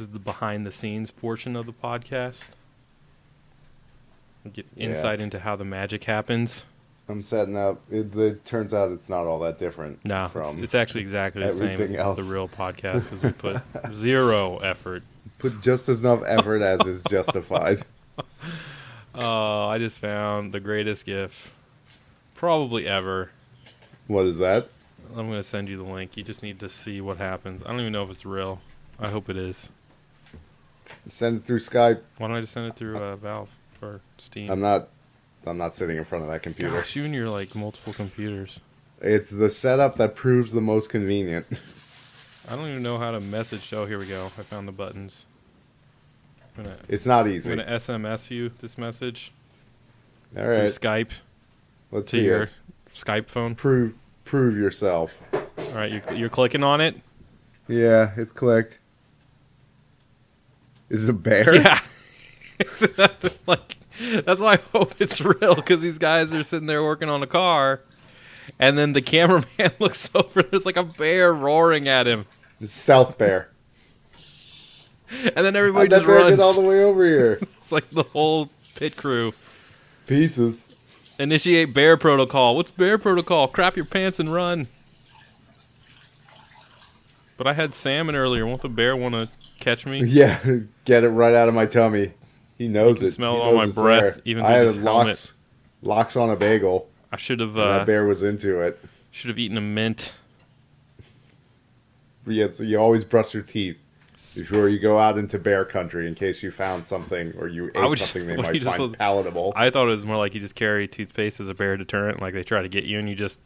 This is the behind the scenes portion of the podcast. Get Yeah. insight into how the magic happens. I'm setting up. It, it turns out it's not all that different. No, it's, from it's actually exactly the same as else. the real podcast because we put zero effort. put just as enough effort as is justified. Oh, I just found the greatest GIF probably ever. What is that? I'm gonna send you the link. You just need to see what happens. I don't even know if it's real. I hope it is. Send it through Skype. Why don't I just send it through uh, Valve or Steam? I'm not. I'm not sitting in front of that computer. Gosh, you and your like multiple computers. It's the setup that proves the most convenient. I don't even know how to message. Oh, here we go. I found the buttons. Gonna, It's not easy. I'm gonna SMS you this message All through Skype let's to see your it. Skype phone. Prove prove yourself. All right, you're, you're clicking on it. Yeah, it's clicked. Is a bear? Yeah. It's like that's why I hope it's real because these guys are sitting there working on a car, and then the cameraman looks over. There's like a bear roaring at him, stealth bear. and then everybody How'd that just bear runs. get all the way over here? It's like the whole pit crew. Pieces. Initiate bear protocol. What's bear protocol? Crap your pants and run. But I had salmon earlier. Won't the bear want to catch me? Yeah, get it right out of my tummy. He knows it. smell He on my breath, there. even I had lox, lox on a bagel. I should have uh, that bear was into it. should have eaten a mint. Yeah, so you always brush your teeth before you go out into bear country in case you found something or you ate something they might find was- palatable. I thought it was more like you just carry toothpaste as a bear deterrent, like they try to get you and you just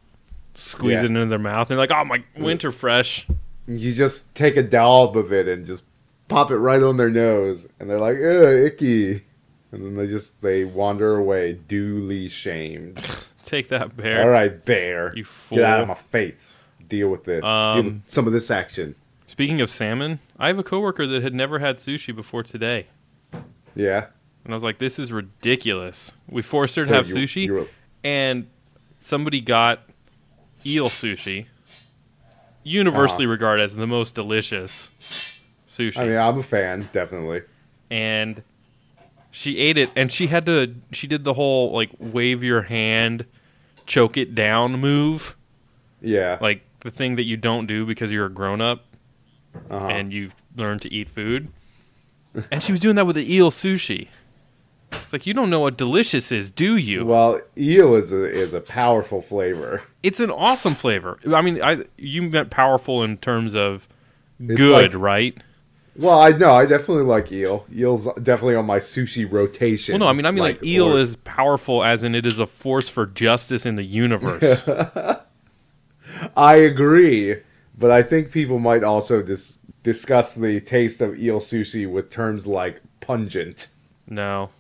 squeeze Yeah. it into their mouth. And they're like, "Oh my, winter fresh." you just take a daub of it and just pop it right on their nose, and they're like, "Ugh, icky," and then they just they wander away, duly shamed. Take that bear. All right, bear, You fool. get out of my face. Deal with this. Deal Um, with some of this action. Speaking of salmon, I have a coworker that had never had sushi before today. Yeah. And I was like, this is ridiculous. We forced her to So have you- sushi, you were- and somebody got eel sushi, universally regarded as the most delicious sushi. I mean, I'm a fan, definitely. and she ate it, and she had to. She did the whole like wave your hand, choke it down move, Yeah. like the thing that you don't do because you're a grown up uh-huh. and you've learned to eat food. And she was doing that with the eel sushi. It's like you don't know what delicious is, do you? well, eel is a is a powerful flavor. it's an awesome flavor. I mean, I you meant powerful in terms of It's good, like- right? Well, I know I definitely like eel. Eel's definitely on my sushi rotation. Well, no, I mean, I mean, like, eel or- is powerful, as in it is a force for justice in the universe. I agree, but I think people might also dis- discuss the taste of eel sushi with terms like pungent. no,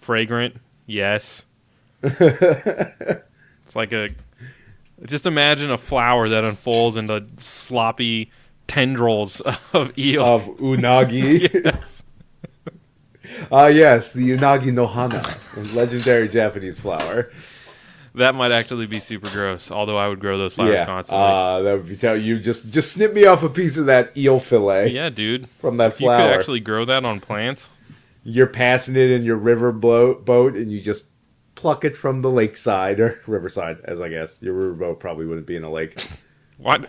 fragrant, yes. it's like a. Just imagine a flower that unfolds into sloppy tendrils of eel. of unagi. Yes. Ah, yes, the unagi no hana, legendary Japanese flower. That might actually be super gross. Although I would grow those flowers yeah, constantly. uh, that would be tell you just just snip me off a piece of that eel fillet yeah, dude. from that If you could flower. actually grow that on plants, You're passing it in your river boat, and you just pluck it from the lakeside or riverside, as I guess your river boat probably wouldn't be in a lake. what?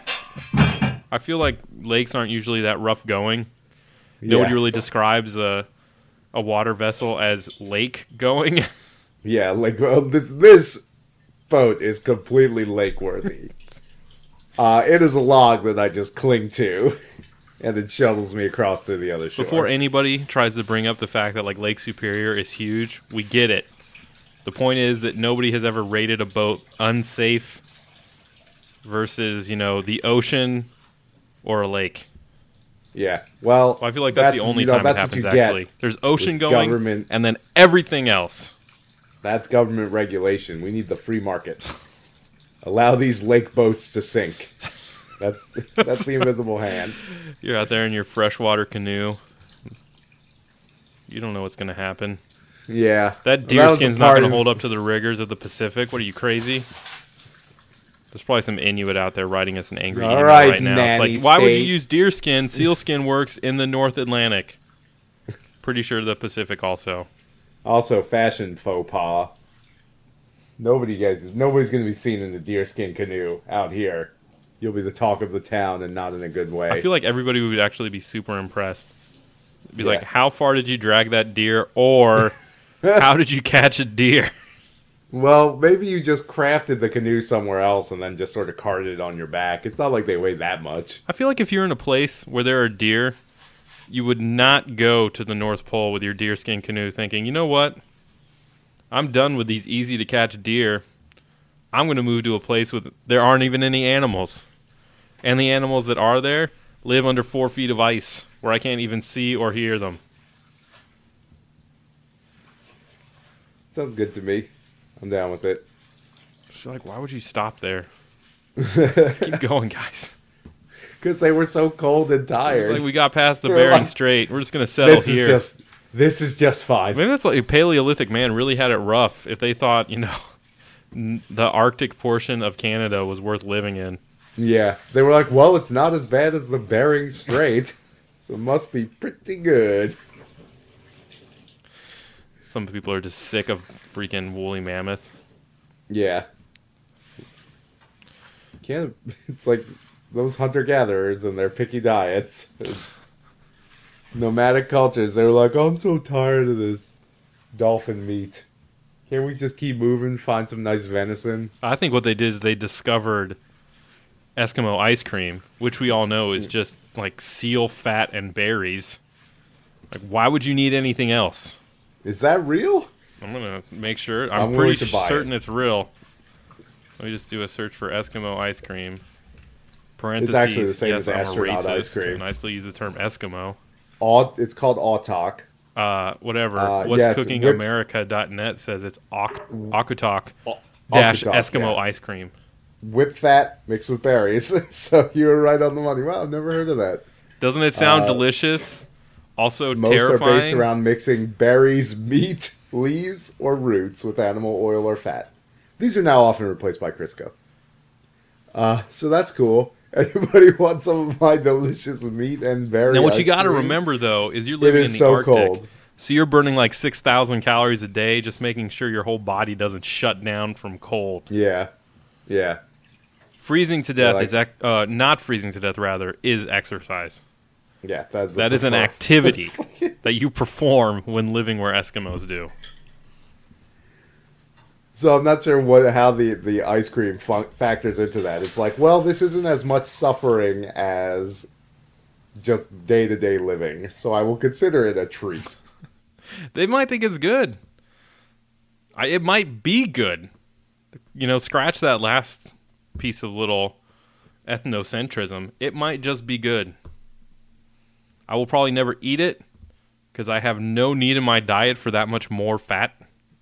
I feel like lakes aren't usually that rough going. Nobody really describes a a water vessel as lake going. Yeah, like well, this this boat is completely lake worthy. uh, it is a log that I just cling to, and it shovels me across to the other shore. Before anybody tries to bring up the fact that like Lake Superior is huge, we get it. The point is that nobody has ever rated a boat unsafe versus, you know, the ocean or a lake. yeah, well, Well, I feel like that's, the only you know, time it happens actually. There's ocean going government- and then everything else. That's government regulation. We need the free market. Allow these lake boats to sink. That's that's the invisible hand. You're out there in your freshwater canoe. You don't know what's going to happen. Yeah, That was deer a skin's not going to hold up to the rigors of the Pacific. What are you crazy? There's probably some Inuit out there writing us an angry All email right, right, now. It's like, why would you use deer skin? Seal skin works in the North Atlantic. Pretty sure the Pacific also. Also, fashion faux pas. Nobody guys, nobody's going to be seen in the deerskin canoe out here. You'll be the talk of the town, and not in a good way. I feel like everybody would actually be super impressed. Be Yeah. like, how far did you drag that deer? Or how did you catch a deer? Well, maybe you just crafted the canoe somewhere else and then just sort of carted it on your back. It's not like they weigh that much. I feel like if you're in a place where there are deer, you would not go to the North Pole with your deerskin canoe thinking, you know what? I'm done with these easy to catch deer. I'm going to move to a place with there aren't even any animals. And the animals that are there live under four feet of ice where I can't even see or hear them. Sounds good to me. I'm down with it. She's like, why would you stop there? Let's keep going, guys. Because they were so cold and tired. Like we got past the We're Bering like- Strait. We're just going to settle this here. is just this is just fine. Maybe that's like a Paleolithic man really had it rough if they thought, you know, n- the Arctic portion of Canada was worth living in. Yeah, they were like, well, it's not as bad as the Bering Strait, so it must be pretty good. Some people are just sick of freaking woolly mammoth. Yeah. Can't. It's like those hunter gatherers and their picky diets. Nomadic cultures. They're like, oh, I'm so tired of this dolphin meat. Can't we just keep moving, find some nice venison? I think what they did is they discovered Eskimo ice cream, which we all know is hmm. just like seal fat and berries. Like, why would you need anything else? Is that real? I'm gonna make sure. I'm, I'm pretty willing to buy certain it's real. Let me just do a search for Eskimo ice cream. Parentheses. actually the same yes, as I'm astronaut racist, ice cream. and I still use the term Eskimo. Aut- it's called Autok. Uh, whatever. Uh, What's yes, Cooking America.net says it's Ak- Akutok dash Eskimo yeah. ice cream. Whip fat mixed with berries. so you were right on the money. Wow, I've never heard of that. Doesn't it sound Uh, delicious? Also Most are based around mixing berries, meat, leaves, or roots with animal oil or fat. These are now often replaced by Crisco. Uh, so that's cool. Anybody want some of my delicious meat and berries? Now, what you got to remember though is you're living is in the so Arctic, cold. so you're burning like six thousand calories a day, just making sure your whole body doesn't shut down from cold. Yeah, yeah. Freezing to death like- is ec- uh, not freezing to death. Rather, is exercise. Yeah, that's That is an activity that you perform when living where Eskimos do. So I'm not sure what how the the ice cream fun- factors into that. It's like, well, this isn't as much suffering as just day to day living, so I will consider it a treat. They might think it's good. I, it might be good. You know, scratch that last piece of little ethnocentrism. It might just be good. I will probably never eat it because I have no need in my diet for that much more fat,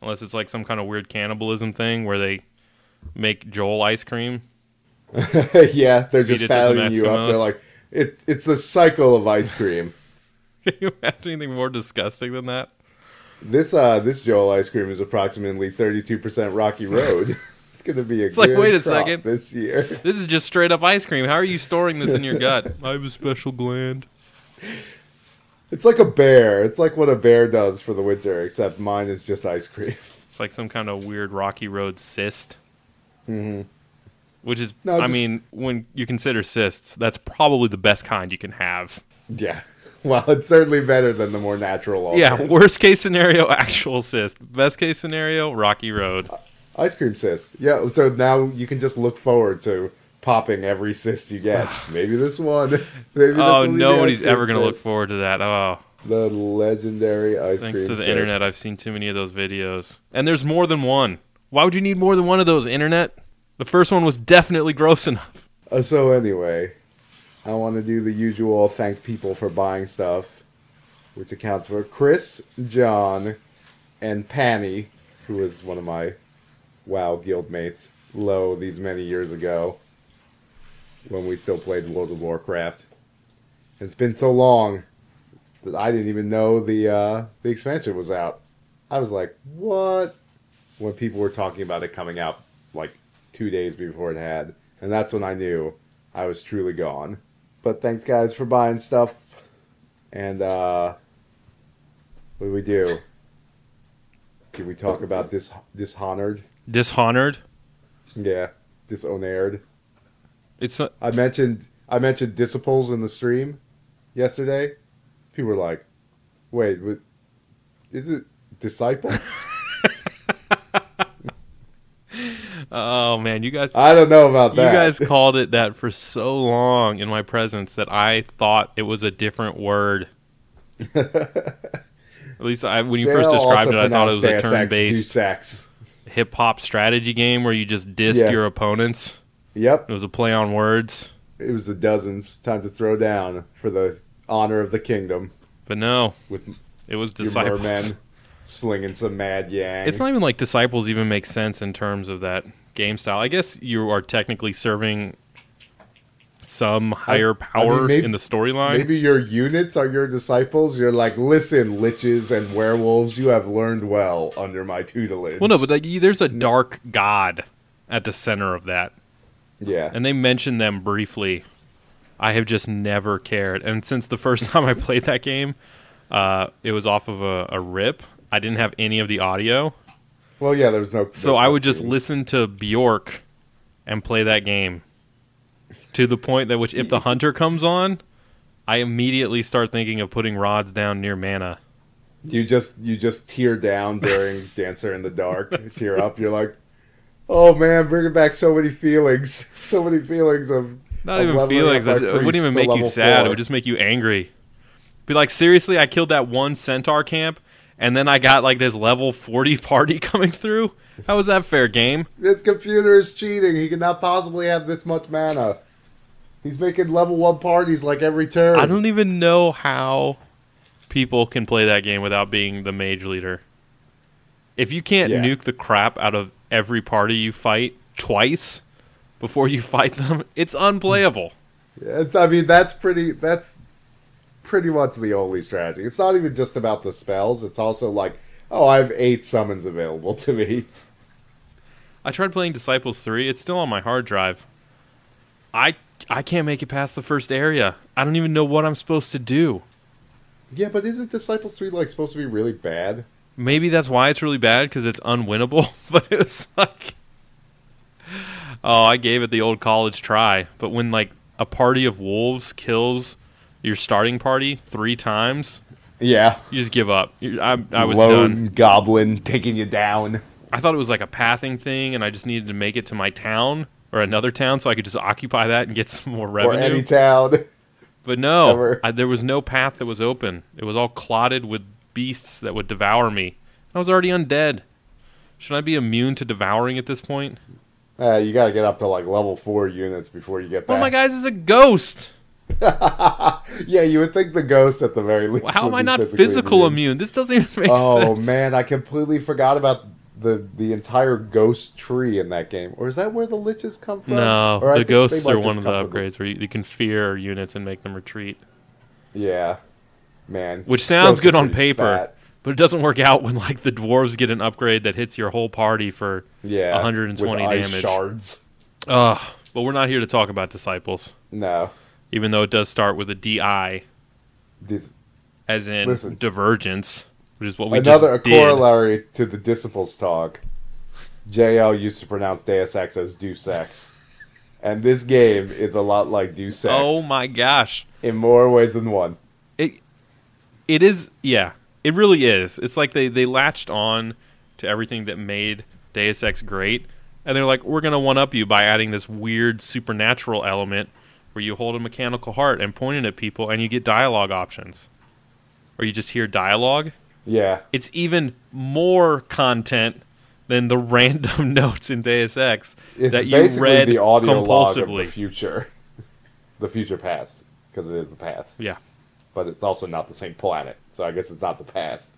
unless it's like some kind of weird cannibalism thing where they make Joel ice cream. yeah, they're just it fattening you up. They're like, it, it's the cycle of ice cream. Can you imagine anything more disgusting than that? This uh this Joel ice cream is approximately 32% Rocky Road. it's gonna be a It's like, wait a crop second. this year. This is just straight up ice cream. How are you storing this in your gut? I have a special gland. It's like a bear. It's like what a bear does for the winter, except mine is just ice cream. It's like some kind of weird Rocky Road cyst. hmm Which is, No, I just- mean, when you consider cysts, that's probably the best kind you can have. Yeah. Well, it's certainly better than the more natural. Yeah, worst case scenario, actual cyst. Best case scenario, Rocky Road. Ice cream cyst. Yeah, so now you can just look forward to popping every cyst you get. Maybe this one. Maybe this Oh, will be the nobody's ever going to look forward to that. Oh, The legendary ice thanks cream to the cyst. internet, I've seen too many of those videos. And there's more than one. Why would you need more than one of those, internet? The first one was definitely gross enough. Uh, so anyway, I want to do the usual thank people for buying stuff, which accounts for Chris, John, and Panny, who was one of my WoW guildmates lo these many years ago when we still played World of Warcraft. It's been so long that I didn't even know the uh, the expansion was out. I was like, "What?" When people were talking about it coming out like two days before it had, and that's when I knew I was truly gone. But thanks, guys, for buying stuff. And uh, what do we do? Can we talk about this dishonored? Dishonored. Yeah, dishonored. It's not. I mentioned I mentioned disciples in the stream yesterday. People were like, "Wait, what, is it disciple?" oh man, you guys. I don't know about that. You guys called it that for so long in my presence that I thought it was a different word. At least I, when you first described it, I thought it was a turn-based hip hop strategy game where you just dissed Yeah. your opponents. Yep, It was a play on words, it was the dozens. Time to throw down for the honor of the kingdom but no, with it was your disciples. mermen slinging some mad yang. It's not even like disciples even make sense in terms of that game style. I guess you are technically serving some higher power maybe- in the storyline. Maybe your units are your disciples. You're like, listen, liches and werewolves, you have learned well under my tutelage. Well, no, but like, there's a dark god at the center of that, yeah, and they mentioned them briefly. I have just never cared, and since the first time I played that game, uh, it was off of a, a rip. I didn't have any of the audio, well, yeah, there was no. so no I would just listen to Bjork and play that game to the point that which if the hunter comes on, I immediately start thinking of putting rods down near mana. You just you just tear down during Dancer in the Dark. tear up. You're like, oh man, bringing back so many feelings, so many feelings of Not of even feelings. It wouldn't even make you sad. It would just make you angry. Be like, seriously, I killed that one centaur camp, and then I got like this level forty party coming through. How was that fair game? This computer is cheating. He cannot possibly have this much mana. He's making level one parties like every turn. I don't even know how people can play that game without being the mage leader. If you can't Yeah. nuke the crap out of every party you fight twice before you fight them, it's unplayable. It's, I mean, that's pretty. That's pretty much the only strategy. It's not even just about the spells. It's also like, oh, I have eight summons available to me. I tried playing Disciples 3. It's still on my hard drive. I I can't make it past the first area. I don't even know what I'm supposed to do. Yeah, but isn't Disciples three like supposed to be really bad? Maybe that's why it's really bad because it's unwinnable. But it was like, oh, I gave it the old college try. But when like a party of wolves kills your starting party three times, Yeah, you just give up. I, I was lone done. goblin taking you down. I thought it was like a pathing thing, and I just needed to make it to my town or another town so I could just occupy that and get some more Or revenue. any town. But no, I, there was no path that was open. It was all clotted with beasts that would devour me. I was already undead. Should I be immune to devouring at this point? Uh, you gotta get up to like level four units before you get One of my guys is a ghost. yeah, you would think the ghost at the very least. How am I not physical immune? This doesn't even make Oh sense. Oh man, I completely forgot about the the entire ghost tree in that game. Or is that where the liches come from? No, Or the ghosts are one of the upgrades where you, you can fear units and make them retreat, Yeah, man. which sounds good on paper, fat. but it doesn't work out when like the dwarves get an upgrade that hits your whole party for Yeah, 120 with ice damage. shards. Ugh. But we're not here to talk about disciples, No, even though it does start with a DI, this as in Listen. divergence, which is what we another a just did. corollary to the disciples talk. JL used to pronounce Deus Ex as Deus Ex. And this game is a lot like Deus Ex Oh my gosh. in more ways than one. It is yeah, it really is. It's like they they latched on to everything that made Deus Ex great and they're like we're going to one up you by adding this weird supernatural element where you hold a mechanical heart and point it at people and you get dialogue options. Or you just hear dialogue. Yeah, It's even more content than the random notes in Deus Ex it's that you read the audio log of compulsively. the future, the future past, because it is the past. Yeah. But it's also not the same planet, so I guess it's not the past.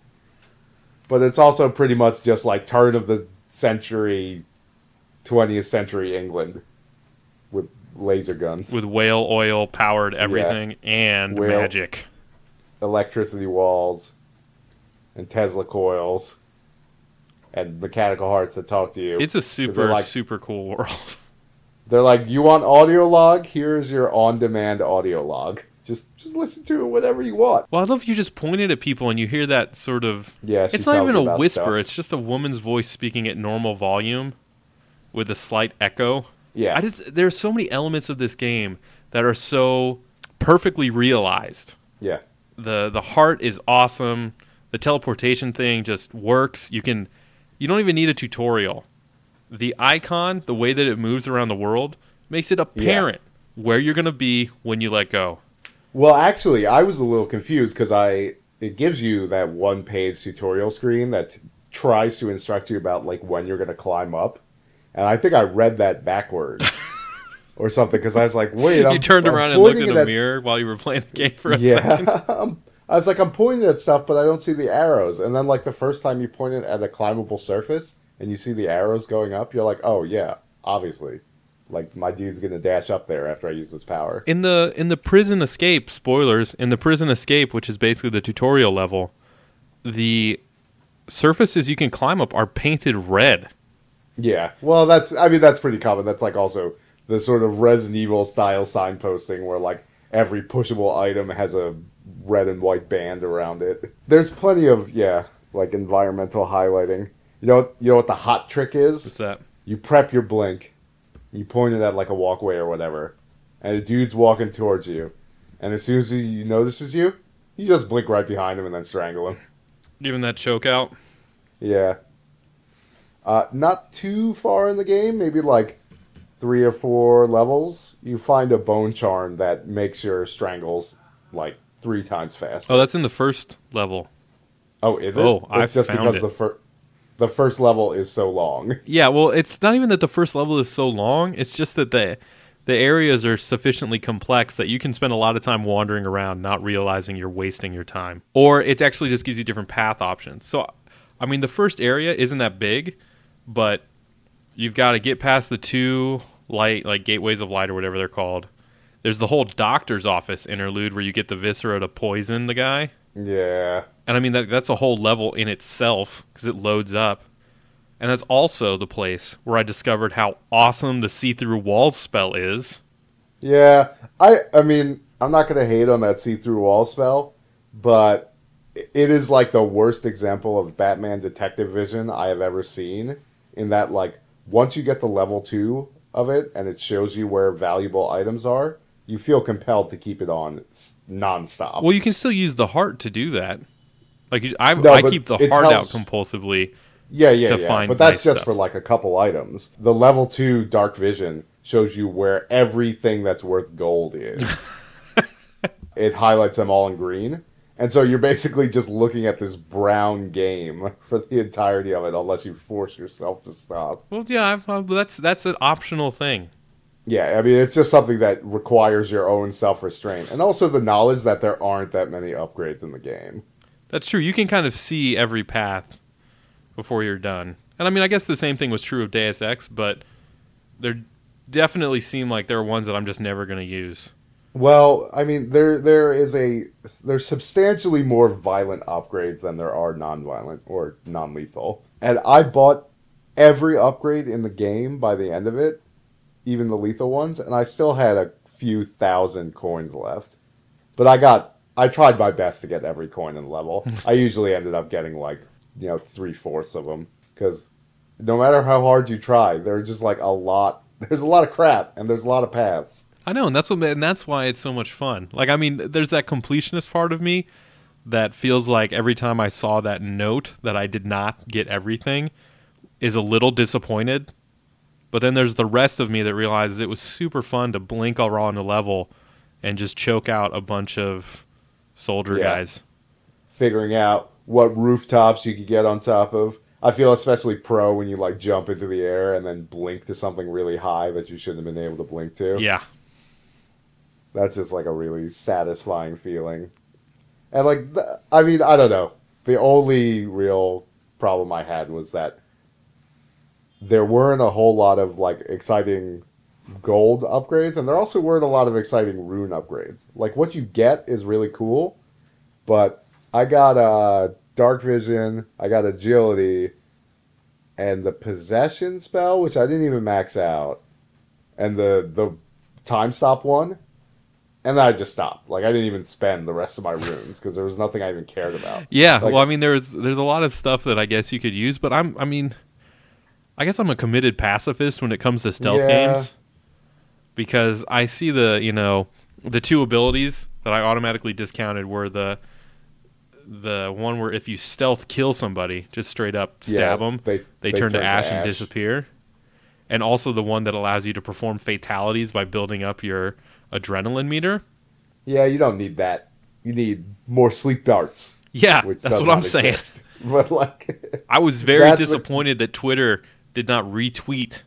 But it's also pretty much just like turn of the century, twentieth century England, with laser guns, with whale oil powered everything and Whale- magic. electricity walls, and Tesla coils. and mechanical hearts that talk to you. It's a super like- super cool world. They're like, you want audio log? Here's your on-demand audio log. Just just listen to it whenever you want. Well, I love if you just pointed at people and you hear that sort of. Yeah, It's not even a whisper. stuff. It's just a woman's voice speaking at normal volume, with a slight echo. Yeah, I just there's so many elements of this game that are so perfectly realized. yeah, the The heart is awesome. The teleportation thing just works. You can, you don't even need a tutorial. The icon, the way that it moves around the world, makes it apparent where you're gonna be when you let go. Well, actually, I was a little confused because I it gives you that one page tutorial screen that t- tries to instruct you about like when you're going to climb up, and I think I read that backwards or something because I was like, wait, I'm, you turned I'm around and looked in a at- mirror while you were playing the game for a second. Yeah, I'm- I was like, I'm pointing at stuff, but I don't see the arrows. And then like the first time you point it at a climbable surface and you see the arrows going up, you're like, oh yeah, obviously, like my dude's gonna dash up there after I use this power. In the in the prison escape, spoilers, in the prison escape, which is basically the tutorial level, the surfaces you can climb up are painted red. Yeah, well, that's I mean that's pretty common. That's like also the sort of Resident Evil style signposting where like every pushable item has a red and white band around it. There's plenty of yeah, like environmental highlighting. You know, you know what the hot trick is? What's that? You prep your blink, you point it at like a walkway or whatever, and a dude's walking towards you, and as soon as he notices you, you just blink right behind him and then strangle him. Giving that choke out. Yeah. Uh, not too far in the game, maybe like three or four levels, you find a bone charm that makes your strangles like three times faster. Oh, that's in the first level. Oh, is it? oh, I it's just found because it. the first the first level is so long. Yeah, well, it's not even that the first level is so long. It's just that the the areas are sufficiently complex that you can spend a lot of time wandering around, not realizing you're wasting your time. Or it actually just gives you different path options. So, I mean, the first area isn't that big, but you've got to get past the two light, like gateways of light or whatever they're called. There's the whole doctor's office interlude where you get the viscera to poison the guy. Yeah. And I mean that that's a whole level in itself because it loads up. And that's also the place where I discovered how awesome the see-through walls spell is. Yeah. I I mean, I'm not going to hate on that see-through wall spell, but it is like the worst example of Batman detective vision I have ever seen in that like once you get the level 2 of it and it shows you where valuable items are, you feel compelled to keep it on nonstop. Well, you can still use the heart to do that. Like I, No, I keep the heart tells- out compulsively. Yeah, yeah, to yeah. but that's nice just stuff. for like a couple items. The level two dark vision shows you where everything that's worth gold is. it highlights them all in green. And so you're basically just looking at this brown game for the entirety of it unless you force yourself to stop. Well, yeah, I've, that's that's an optional thing. Yeah, I mean it's just something that requires your own self-restraint and also the knowledge that there aren't that many upgrades in the game. That's true. You can kind of see every path before you're done. And I mean, I guess the same thing was true of Deus Ex, but there definitely seem like there are ones that I'm just never going to use. Well, I mean, there there is a there's substantially more violent upgrades than there are non-violent or non-lethal. And I bought every upgrade in the game by the end of it, even the lethal ones, and I still had a few thousand coins left. But I got I tried my best to get every coin in the level. I usually ended up getting like, you know, three-fourths of them cuz no matter how hard you try, there's just like a lot there's a lot of crap and there's a lot of paths. I know, and that's what, and that's why it's so much fun. Like, I mean, there's that completionist part of me that feels like every time I saw that note that I did not get everything, is a little disappointed. But then there's the rest of me that realizes it was super fun to blink all around a level and just choke out a bunch of soldier Yeah. guys. figuring out what rooftops you could get on top of. I feel especially pro when you like jump into the air and then blink to something really high that you shouldn't have been able to blink to. Yeah, That's just like a really satisfying feeling. And like th- I mean, I don't know. The only real problem I had was that there weren't a whole lot of like exciting gold upgrades and there also weren't a lot of exciting rune upgrades. Like what you get is really cool, but I got a dark vision, I got agility, and the possession spell, which I didn't even max out, and the the time stop one, and then I just stopped. Like I didn't even spend the rest of my runes because there was nothing I even cared about. Yeah, Like- well, I mean, there's there's a lot of stuff that I guess you could use, but I'm, I mean, I guess I'm a committed pacifist when it comes to stealth Yeah. games because I see the you know the two abilities that I automatically discounted were the the one where if you stealth kill somebody, just straight up stab Yeah, them, they- they, they turn, to turn to ash and disappear, and also the one that allows you to perform fatalities by building up your adrenaline meter. Yeah, you don't need that. You need more sleep darts. Yeah, that's what I'm saying. But like, I was very disappointed that Twitter did not retweet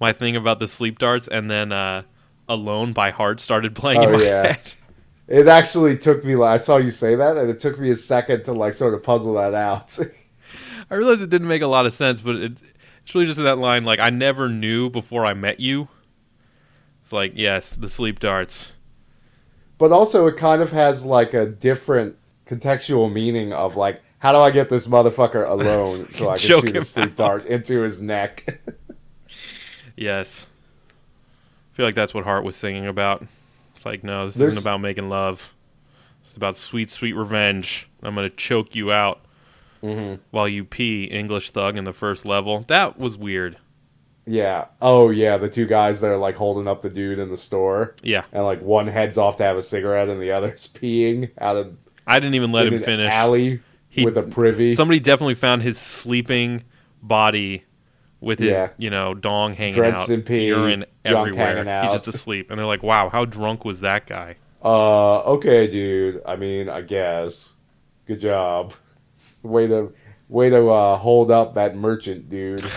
my thing about the sleep darts, and then uh, "Alone" by Heart started playing in Oh, my yeah. head. it actually took me. Like, I saw you say that, and it took me a second to like sort of puzzle that out. I realized it didn't make a lot of sense, but it, it's really just in that line like I never knew before I met you. It's like yes, the sleep darts. but also, it kind of has like a different contextual meaning of like, how do I get this motherfucker alone so I can shoot a sleep out. dart into his neck? Yes, I feel like that's what Heart was singing about. It's like no, this There's- isn't about making love. It's about sweet, sweet revenge. I'm gonna choke you out mm-hmm. while you pee. English thug in the first level. That was weird. Yeah. Oh yeah, the two guys that are like holding up the dude in the store, Yeah, and like one heads off to have a cigarette, and the other's peeing out of I didn't even let him finish. alley He- with a privy. Somebody definitely found his sleeping body with his, Yeah. you know, dong hanging out, in pee, urine everywhere. He's just asleep, and they're like, "Wow, how drunk was that guy?" Uh, okay, dude. I mean, I guess. Good job. Way to, way to uh, hold up that merchant, dude.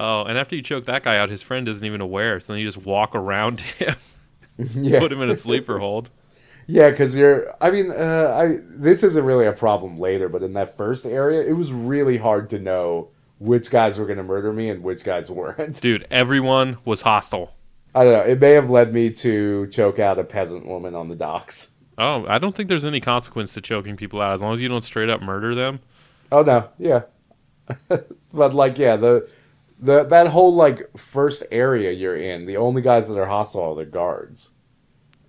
Oh, and after you choke that guy out, his friend isn't even aware, so then you just walk around him, yeah, put him in a sleeper hold. Yeah. Because you're. I mean, uh, I this isn't really a problem later, but in that first area, it was really hard to know which guys were going to murder me and which guys weren't. Dude, everyone was hostile. I don't know. It may have led me to choke out a peasant woman on the docks. Oh, I don't think there's any consequence to choking people out as long as you don't straight up murder them. Oh no, yeah. but like, yeah, the the that whole like first area you're in, the only guys that are hostile are the guards,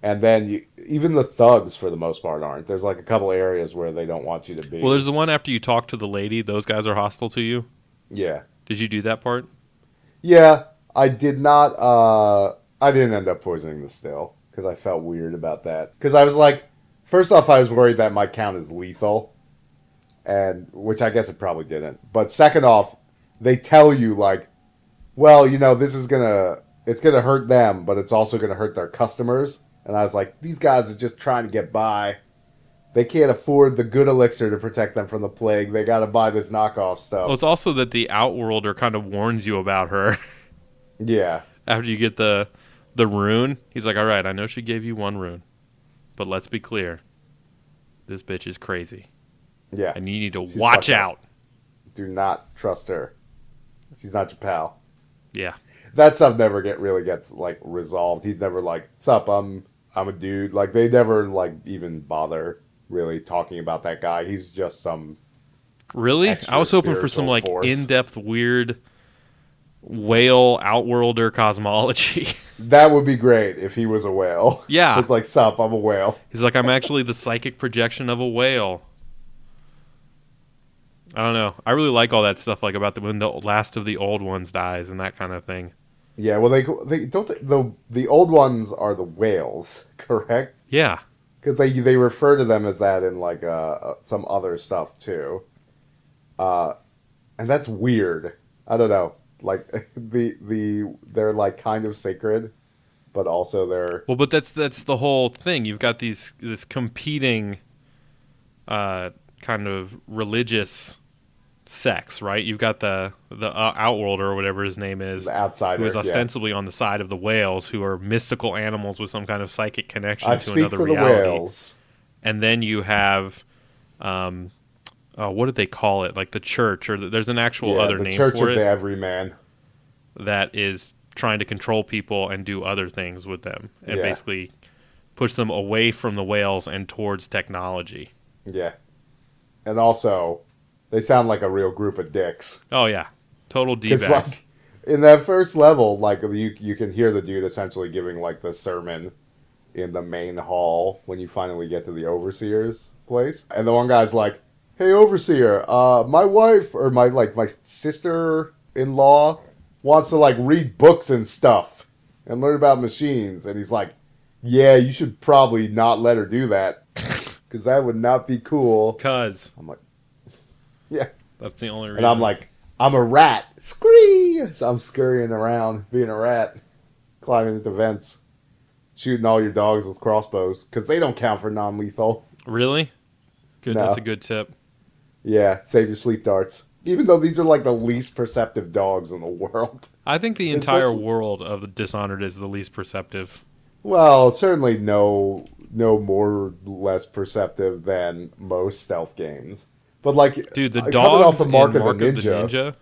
and then you, even the thugs for the most part aren't. There's like a couple areas where they don't want you to be. Well, there's the one after you talk to the lady; those guys are hostile to you. yeah, Did you do that part? yeah. I did not. uh I didn't end up poisoning the still because I felt weird about that. Because I was like, first off, I was worried that my count is lethal, and which I guess it probably didn't. But second off, they tell you like, well, you know, this is gonna it's gonna hurt them, but it's also gonna hurt their customers. And I was like, these guys are just trying to get by. They can't afford the good elixir to protect them from the plague. They got to buy this knockoff stuff. Well, it's also that the Outworlder kind of warns you about her yeah, after you get the the rune. He's like, "All right, I know she gave you one rune, but let's be clear. This bitch is crazy, yeah. and you need to She's watch out." Do not trust her. She's not your pal. Yeah, that stuff never get really gets like resolved. He's never like, "Sup, I'm I'm a dude." Like they never like even bother really talking about that guy. He's just some really. I was hoping for some like force. in depth, weird whale Outworlder cosmology. that would be great if he was a whale. yeah, It's like, "Sup, I'm a whale." He's like, I'm actually the psychic projection of a whale. I don't know. I really like all that stuff, like about the when the last of the old ones dies and that kind of thing. Yeah, well, they they don't they- the the old ones are the whales, correct? Yeah, Because they they refer to them as that in like uh, uh, some other stuff too. Uh, and that's weird. I don't know. Like the the they're like kind of sacred, but also they're well, but that's that's the whole thing. You've got these this competing, uh, kind of religious sects, right? You've got the the uh, Outworlder or whatever his name is, the outsider. who is yeah. ostensibly on the side of the whales, who are mystical animals with some kind of psychic connection I to speak another for reality. the whales. and then you have um uh, what did they call it like the church or the, there's an actual yeah, other the name Church for of it the Everyman. that is trying to control people and do other things with them and Yeah. basically push them away from the whales and towards technology Yeah, and also They sound like a real group of dicks. Oh yeah, total d-bags. like in that first level, like you you can hear the dude essentially giving like the sermon in the main hall when you finally get to the overseer's place, and the one guy's like, "Hey, overseer, uh, my wife or my like my sister in law wants to like read books and stuff and learn about machines," and he's like, "Yeah, you should probably not let her do that." Because that would not be cool. Cause I'm like, yeah. that's the only reason. And I'm like, I'm a rat. Scree! So I'm scurrying around, being a rat, climbing into vents, shooting all your dogs with crossbows, because they don't count for non lethal. really good. No. That's a good tip. Yeah, save your sleep darts. Even though these are like the least perceptive dogs in the world. I think the It's entire world of the Dishonored is the least perceptive. Well, certainly no no more or less perceptive than most stealth games. But like Dude, the dogs off the in Mark, Mark of the Ninja,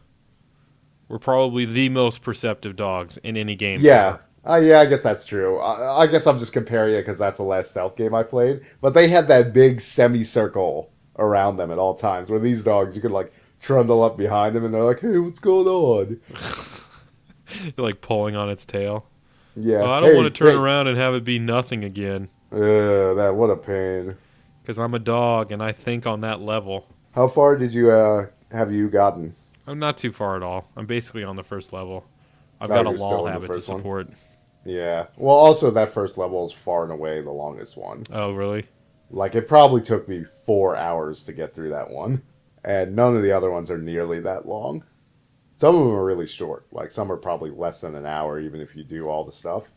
were probably the most perceptive dogs in any game. Yeah. Uh, yeah, I guess that's true. I, I guess I'm just comparing it because that's the last stealth game I played. But they had that big semicircle around them at all times. Where these dogs, you could like trundle up behind them, and they're like, "Hey, what's going on?" Like pulling on its tail. Yeah. Oh, I don't Hey, want to turn hey. around and have it be nothing again. That what a pain. Because I'm a dog and I think on that level. How far did you uh have you gotten? I'm not too far at all. I'm basically on the first level. I've Oh, got a law habit to first one? support. Yeah. Well, also that first level is far and away the longest one. Oh, really? Like it probably took me four hours to get through that one, and none of the other ones are nearly that long. Some of them are really short. Like some are probably less than an hour, even if you do all the stuff.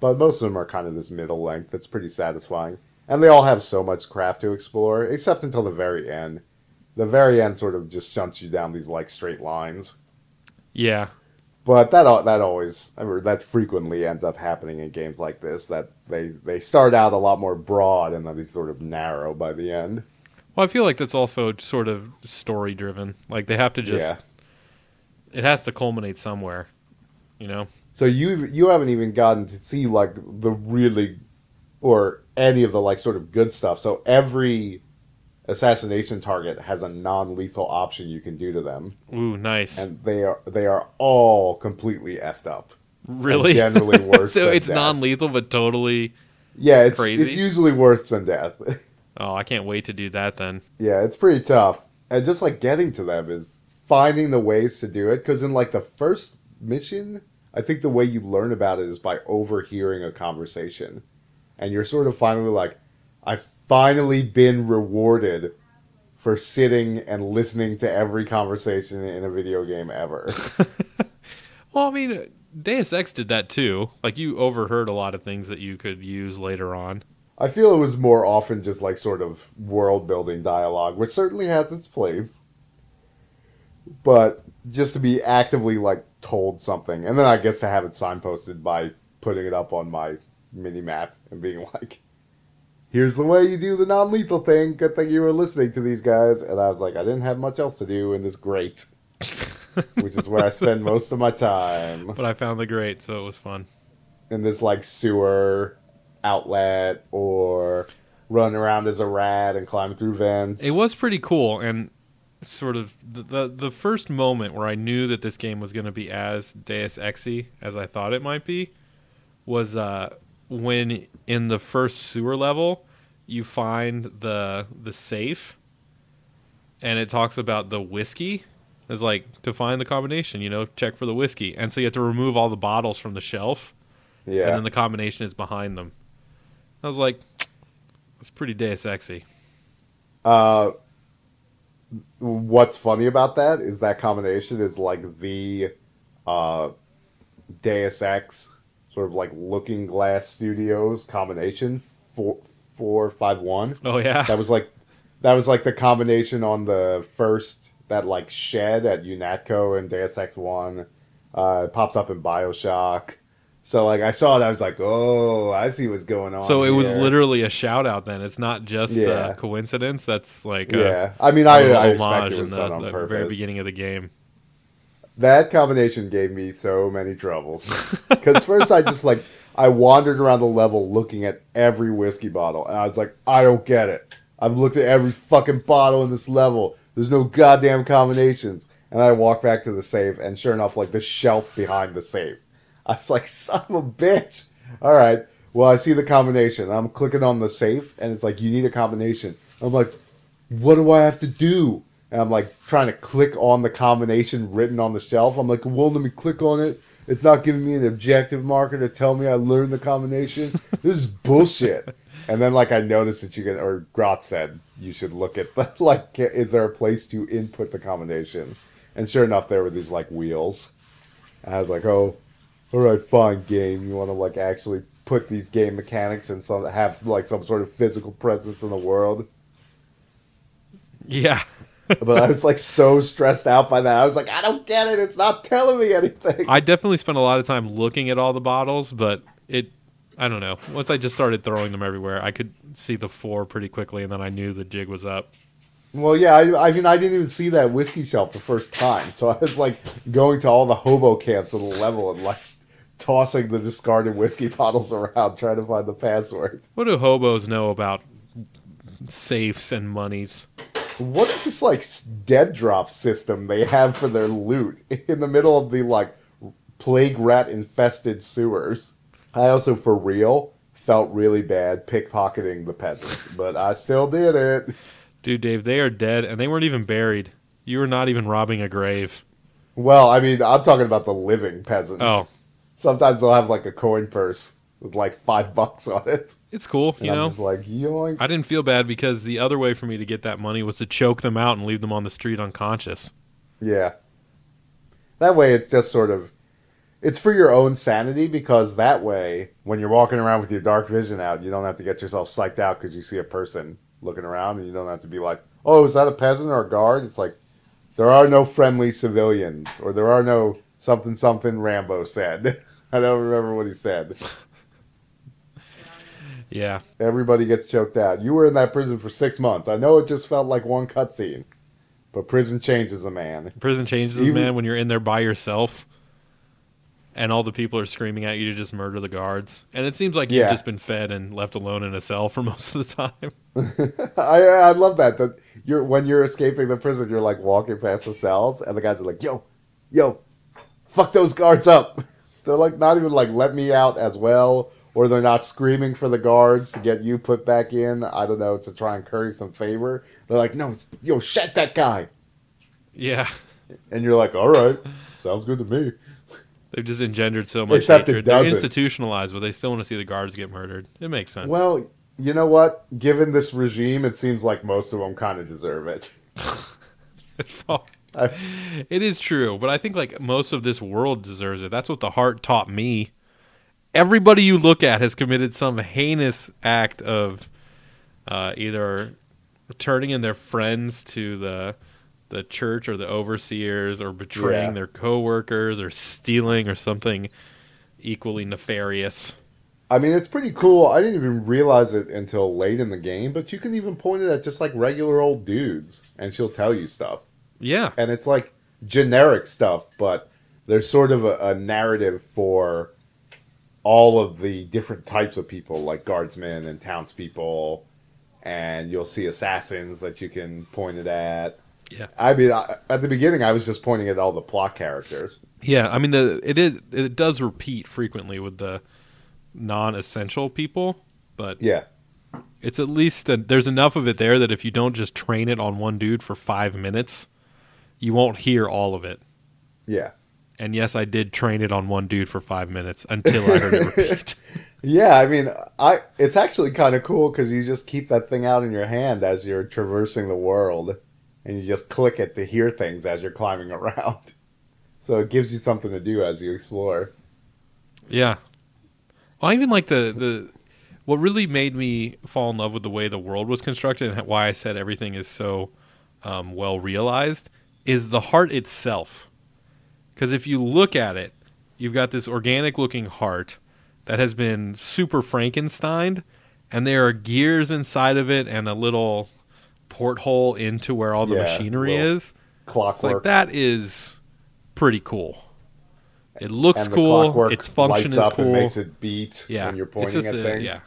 But most of them are kind of this middle length. That's pretty satisfying, and they all have so much crap to explore, except until the very end. The very end sort of just shunts you down these like straight lines. Yeah. But that that always or that frequently ends up happening in games like this. That they they start out a lot more broad and then they sort of narrow by the end. Well, I feel like that's also sort of story driven. Like they have to just. yeah. It has to culminate somewhere. You know? So you you haven't even gotten to see like the really or any of the like sort of good stuff. So every assassination target has a non-lethal option you can do to them, Ooh, nice. and they are they are all completely effed up. really? generally worse so it's death. non lethal, but totally. Yeah, it's Crazy. it's usually worse than death. Oh, I can't wait to do that then. Yeah, it's pretty tough. And just like getting to them is finding the ways to do it. Because in like the first mission, I think the way you learn about it is by overhearing a conversation. And you're sort of finally like, I've finally been rewarded for sitting and listening to every conversation in a video game ever. Well, I mean, Deus Ex did that too. Like you overheard a lot of things that you could use later on. I feel it was more often just like sort of world building dialogue, which certainly has its place. But just to be actively like told something, and then I guess to have it signposted by putting it up on my mini map and being like, "Here's the way you do the non-lethal thing." Good thing you were listening to these guys. And I was like, I didn't have much else to do in this grate, which is where I spend most of my time But I found the grate, so it was fun. in this like sewer outlet or running around as a rat and climbing through vents. It was pretty cool, and sort of the the, the first moment where I knew that this game was going to be as Deus Exy as I thought it might be was uh, when in the first sewer level you find the the safe, and it talks about the whiskey. It's like to find the combination, you know, check for the whiskey, and so you have to remove all the bottles from the shelf, Yeah, and then the combination is behind them. I was like, it's pretty Deus Exy. Uh, what's funny about that is that combination is like the uh, Deus Ex sort of like Looking Glass Studios combination four four five one. Oh yeah. That was like that was like the combination on the first that like shed at UNATCO and Deus Ex One. Uh, it pops up in Bioshock. So like I saw it, I was like, oh, I see what's going on. So it was literally a shout out then. It's not just Yeah. a coincidence. That's like a, Yeah, I mean, I, I expect homage it in was the, done on the purpose. very beginning of the game. That combination gave me so many troubles. Because first I just like I wandered around the level looking at every whiskey bottle, and I was like, I don't get it. I've looked at every fucking bottle in this level. There's no goddamn combinations. And I walk back to the safe, and sure enough, like the shelf behind the safe. I was like, son of a bitch. All right. Well, I see the combination. I'm clicking on the safe, and it's like, you need a combination. I'm like, what do I have to do? And I'm like trying to click on the combination written on the shelf. I'm like, well, let me click on it. It's not giving me an objective marker to tell me I learned the combination. this is bullshit. And then, like, I noticed that you can, or Grot said, you should look at, the, like, is there a place to input the combination? And sure enough, there were these, like, wheels. And I was like, oh, all right, fine, game. You want to, like, actually put these game mechanics and some, have, like, some sort of physical presence in the world? Yeah. But I was like so stressed out by that. I was like, I don't get it. It's not telling me anything. I definitely spent a lot of time looking at all the bottles, but it I don't know. Once I just started throwing them everywhere, I could see the four pretty quickly, and then I knew the jig was up. Well, yeah, I, I mean, I didn't even see that whiskey shelf the first time, so I was like going to all the hobo camps of the level and like tossing the discarded whiskey bottles around, trying to find the password. What do hobos know about safes and monies? What is this like dead drop system they have for their loot in the middle of the like plague rat infested sewers? I also, for real, felt really bad pickpocketing the peasants, but I still did it. Dude, Dave, they are dead, and they weren't even buried. You were not even robbing a grave. Well, I mean, I'm talking about the living peasants. Oh. Sometimes they'll have like a coin purse with like five bucks on it. It's cool, And you I'm know. just like, yoink. I didn't feel bad because the other way for me to get that money was to choke them out and leave them on the street unconscious. Yeah. That way, it's just sort of. It's for your own sanity because that way, when you're walking around with your dark vision out, you don't have to get yourself psyched out because you see a person looking around and you don't have to be like, oh, is that a peasant or a guard? It's like, there are no friendly civilians or there are no something something Rambo said. I don't remember what he said. Yeah. Everybody gets choked out. You were in that prison for six months. I know it just felt like one cutscene, but prison changes a man. Prison changes, Even- man, when you're in there by yourself and all the people are screaming at you to just murder the guards. And it seems like Yeah. you've just been fed and left alone in a cell for most of the time. I I love that that you're when you're escaping the prison, you're like walking past the cells, and the guys are like, "Yo, yo, fuck those guards up." They're like not even like let me out as well, or they're not screaming for the guards to get you put back in. I don't know to try and curry some favor. They're like, "No, it's, yo, shut that guy," Yeah. and you're like, "All right, sounds good to me." They've just engendered so much Except hatred. They're institutionalized, but they still want to see the guards get murdered. It makes sense. Well, you know what? Given this regime, it seems like most of them kind of deserve it. It's prob- I- it is true, but I think like most of this world deserves it. That's what the heart taught me. Everybody you look at has committed some heinous act of uh, either turning in their friends to the the church or the overseers, or betraying Yeah. their coworkers, or stealing, or something equally nefarious. I mean, it's pretty cool. I didn't even realize it until late in the game, but you can even point it at just like regular old dudes, and she'll tell you stuff. Yeah, And it's like generic stuff, but there's sort of a, a narrative for all of the different types of people, like guardsmen and townspeople, and you'll see assassins that you can point it at. Yeah. I mean, I, at the beginning, I was just pointing at all the plot characters. Yeah, I mean the it is it does repeat frequently with the non-essential people, but Yeah. it's at least a, there's enough of it there that if you don't just train it on one dude for 5 minutes, you won't hear all of it. Yeah. And yes, I did train it on one dude for 5 minutes until I heard it repeat. Yeah, I mean, I it's actually kind of cool because you just keep that thing out in your hand as you're traversing the world, and you just click it to hear things as you're climbing around. So it gives you something to do as you explore. Yeah. Well, I even like the the what really made me fall in love with the way the world was constructed and why I said everything is so um, well realized is the heart itself. Because if you look at it, you've got this organic looking heart that has been super Frankensteined, and there are gears inside of it and a little porthole into where all the Yeah, machinery is. It's Clockwork. like that is pretty cool. It looks cool. Its function is up cool. and makes it beat yeah, when you're it's pointing at a- things. Yeah,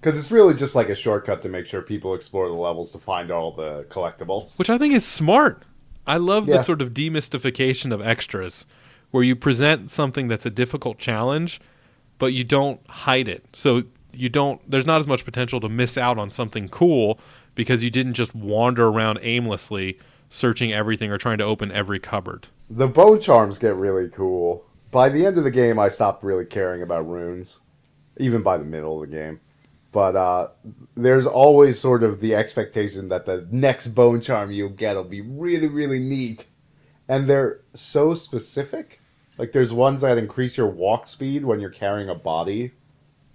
Because it's really just like a shortcut to make sure people explore the levels to find all the collectibles. which I think is smart. I love Yeah. the sort of demystification of extras, where you present something that's a difficult challenge, but you don't hide it. So you don't. There's not as much potential to miss out on something cool because you didn't just wander around aimlessly searching everything or trying to open every cupboard. The bone charms get really cool. By the end of the game, I stopped really caring about runes, even by the middle of the game. But uh, there's always sort of the expectation that the next bone charm you'll get will be really, really neat. And they're so specific. Like, there's ones that increase your walk speed when you're carrying a body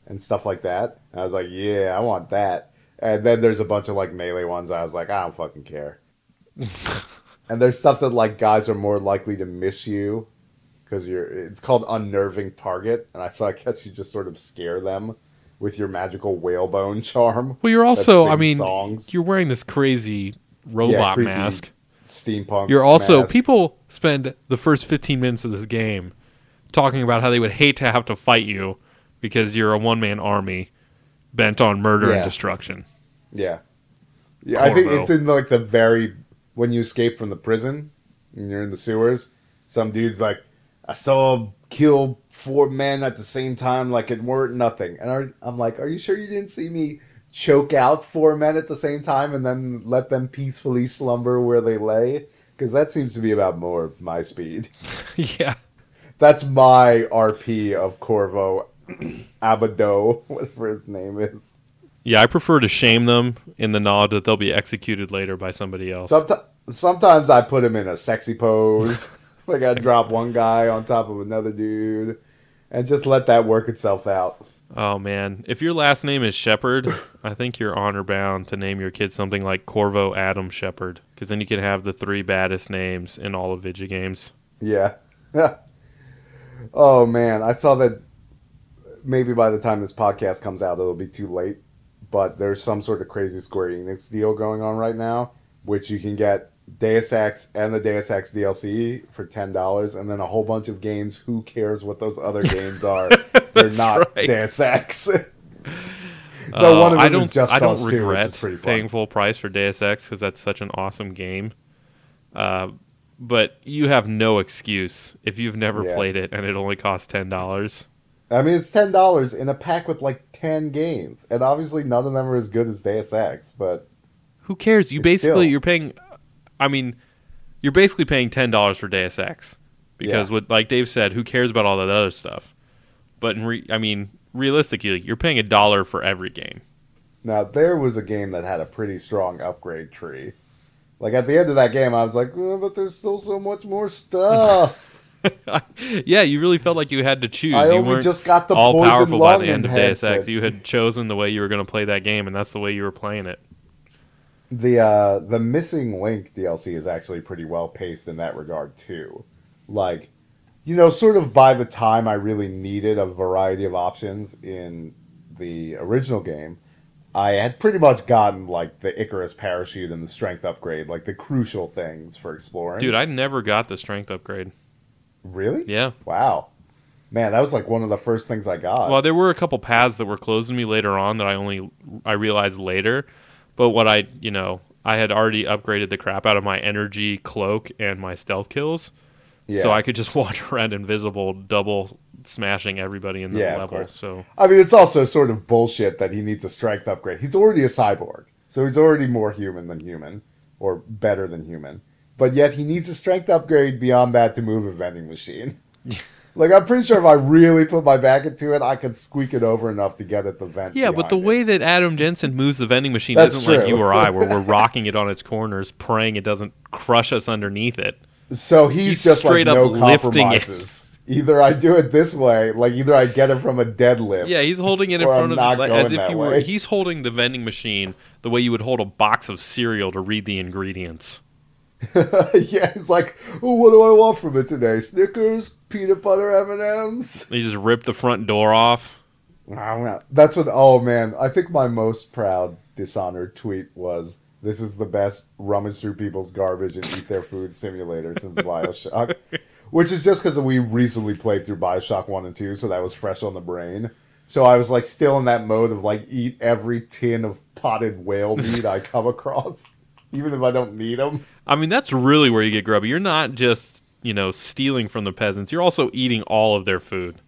and stuff like that. And I was like, yeah, I want that. And then there's a bunch of, like, melee ones. I was like, I don't fucking care. and there's stuff that, like, guys are more likely to miss you because you're it's called unnerving target and i so i guess you just sort of scare them with your magical whalebone charm Well, you're also. I mean, songs. you're wearing this crazy robot creepy mask. steampunk You're also mask. people spend the first 15 minutes of this game talking about how they would hate to have to fight you because you're a one man army bent on murder Yeah. and destruction. yeah yeah i think it's in like the very when you escape from the prison and you're in the sewers some dude's like i saw kill four men at the same time like it weren't nothing and I- i'm like are you sure you didn't see me choke out four men at the same time and then let them peacefully slumber where they lay because that seems to be about more my speed yeah. That's my RP of Corvo Abado, whatever his name is. Yeah, I prefer to shame them in the knowledge that they'll be executed later by somebody else. Sometimes, sometimes I put him in a sexy pose. like I gotta drop one guy on top of another dude, and just let that work itself out. Oh man, if your last name is Shepherd, I think you're honor bound to name your kid something like Corvo Adam Shepherd, because then you can have the three baddest names in all of video games. Yeah. oh man, I saw that. Maybe by the time this podcast comes out, it'll be too late. But there's some sort of crazy Square Enix deal going on right now, which you can get Deus Ex and the Deus Ex DLC for ten dollars, and then a whole bunch of games. Who cares what those other games are? They're not right. Deus Ex. Uh, one of I them don't. is Just I don't Cause 2, which is regret pretty paying full price for Deus Ex because that's such an awesome game. Uh, but you have no excuse if you've never Yeah. played it and it only costs ten dollars. I mean, it's ten dollars in a pack with like ten games, and obviously none of them are as good as Deus Ex. But Who cares? You basically still- you're paying. I mean, you're basically paying ten dollars for Deus Ex because, Yeah. what like Dave said, who cares about all that other stuff? But in re- I mean, realistically, you're paying a dollar for every game. Now there was a game that had a pretty strong upgrade tree. Like at the end of that game, I was like, "Oh, but there's still so much more stuff. yeah, you really felt like you had to choose. I you only weren't just got the all powerful by the end of Deus Ex. You had chosen the way you were going to play that game, and that's the way you were playing it. The uh, the missing link DLC is actually pretty well paced in that regard too. Like, you know, sort of by the time I really needed a variety of options in the original game, I had pretty much gotten like the Icarus parachute and the strength upgrade, like the crucial things for exploring. Dude, I never got the strength upgrade. really? Yeah. Wow. Man, that was like one of the first things I got. Well, there were a couple paths that were closed to me later on that I only I realized later. But what I, you know, I had already upgraded the crap out of my energy cloak and my stealth kills, yeah. so I could just wander around invisible, double smashing everybody in the Yeah, level. So I mean, it's also sort of bullshit that he needs a strength upgrade. He's already a cyborg, so he's already more human than human, or better than human. But yet he needs a strength upgrade beyond that to move a vending machine. like I'm pretty sure if I really put my back into it, I could squeak it over enough to get at the vent. yeah, but the it. way that Adam Jensen moves the vending machine That's isn't like you or I, where we're rocking it on its corners, praying it doesn't crush us underneath it. So he's, He's just like straight up no lifting it. compromises. Either I do it this way, like either I get it from a deadlift. Yeah, he's holding it in front I'm of like, as if you were. way. He's holding the vending machine the way you would hold a box of cereal to read the ingredients. yeah, he's like, oh, what do I want from it today? Snickers, peanut butter M and M's. He just ripped the front door off. That's what. Oh man, I think my most proud dishonored tweet was, "This is the best rummage through people's garbage and eat their food simulator since Bioshock," which is just because we recently played through Bioshock One and Two, so that was fresh on the brain. So I was like still in that mode of like eat every tin of potted whale meat I come across, even if I don't need them. I mean, that's really where you get grubby. You're not just you know stealing from the peasants. You're also eating all of their food.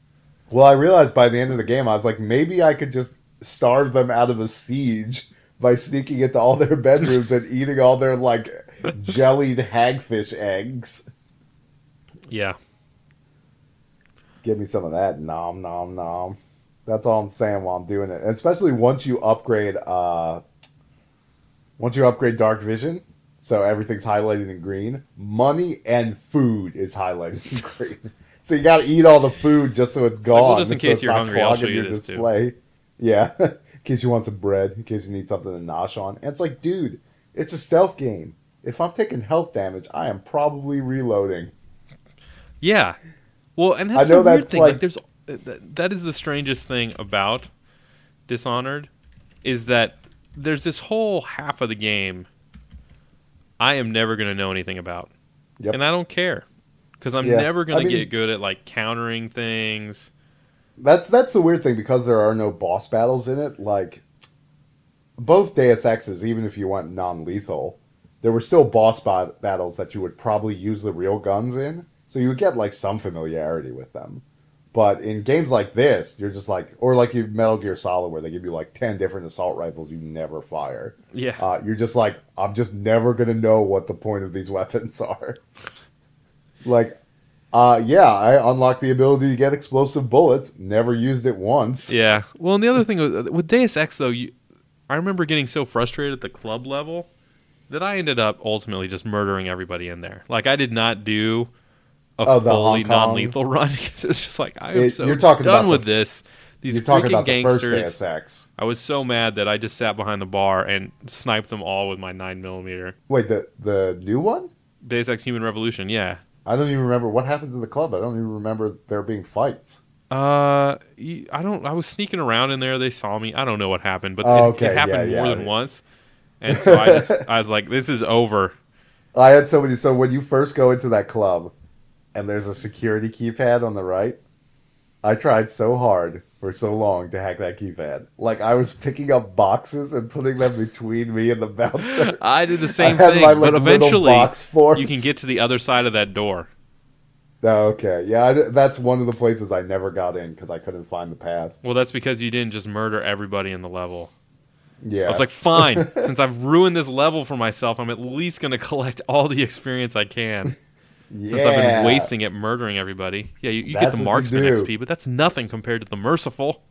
Well, I realized by the end of the game, I was like, maybe I could just starve them out of a siege by sneaking into all their bedrooms and eating all their like jellied hagfish eggs. Yeah. Give me some of that nom nom nom. That's all I'm saying while I'm doing it. And especially once you upgrade uh once you upgrade dark vision, so everything's highlighted in green, money and food is highlighted in green. So you gotta eat all the food just so it's gone. well, just in case it's you're hungry, I'll show you this, too. Yeah. in case you want some bread, in case you need something to nosh on. And it's like, dude, it's a stealth game. If I'm taking health damage, I am probably reloading. Yeah. Well, and that's I know the weird thing. Like, like- there's that is the strangest thing about Dishonored is that there's this whole half of the game I am never going to know anything about, Yep. and I don't care because I'm Yeah. never going to get good at like countering things. That's that's the weird thing because there are no boss battles in it. Like both Deus Exes, even if you went non-lethal, there were still boss bat- battles that you would probably use the real guns in, so you would get like some familiarity with them. But in games like this, you're just like, or like you Metal Gear Solid, where they give you like ten different assault rifles you never fire. Yeah. Uh, you're just like, I'm just never gonna know what the point of these weapons are. like, uh, yeah, I unlocked the ability to get explosive bullets. Never used it once. Yeah. Well, and the other thing with, with Deus Ex though, you, I remember getting so frustrated at the club level that I ended up ultimately just murdering everybody in there. Like I did not do a Oh, fully non-lethal run. it's just like I am It- so you're talking done with the- this. These You're talking about the first gangsters. Deus Ex. I was so mad that I just sat behind the bar and sniped them all with my nine millimeter. Wait, the the new one? Deus Ex Human Revolution. Yeah. I don't even remember what happens in the club. I don't even remember there being fights. Uh, I don't. I was sneaking around in there. They saw me. I don't know what happened, but Oh, it, okay, it happened yeah, more yeah. than once. And so I just, I was like, "This is over." I had somebody. So when you first go into that club, and there's a security keypad on the right, I tried so hard for so long to hack that keypad. Like I was picking up boxes and putting them between me and the bouncer. I did the same thing, my, but like, little eventually you can get to the other side of that door. Oh, okay, yeah, I, that's one of the places I never got in because I couldn't find the path. Well, that's because you didn't just murder everybody in the level. Yeah, I was like, fine, since I've ruined this level for myself, I'm at least going to collect all the experience I can. yeah. Since I've been wasting it murdering everybody. Yeah, you, you get the marksman. XP, but that's nothing compared to the merciful.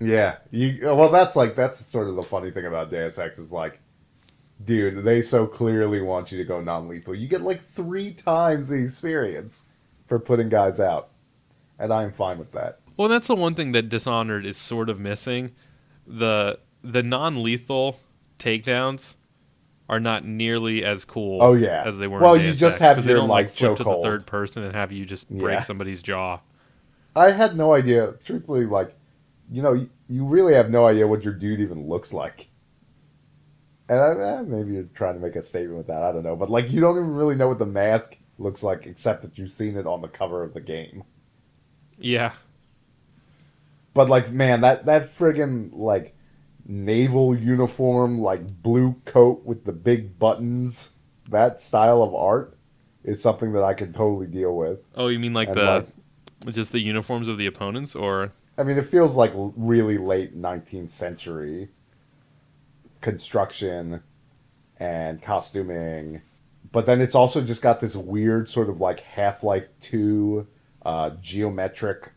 Yeah, you. Uh, well, that's like that's sort of the funny thing about Deus Ex is like, dude, they so clearly want you to go non-lethal. You get like three times the experience for putting guys out, and I'm fine with that. Well, that's the one thing that Dishonored is sort of missing. The the non-lethal takedowns are not nearly as cool Oh, yeah. as they were Well, in you just Ex, have 'cause they don't like, flip to the third person and have you just break Yeah. somebody's jaw. I had no idea, truthfully. Like, you know, you, you really have no idea what your dude even looks like. And I, eh, maybe you're trying to make a statement with that. I don't know, but like, you don't even really know what the mask looks like, except that you've seen it on the cover of the game. Yeah. But like, man, that that friggin' like naval uniform, like blue coat with the big buttons, that style of art is something that I can totally deal with. Oh, you mean like And, the just the uniforms of the opponents, or I mean, it feels like really late 19th century construction and costuming. But then it's also just got this weird sort of like Half Life 2 uh, geometric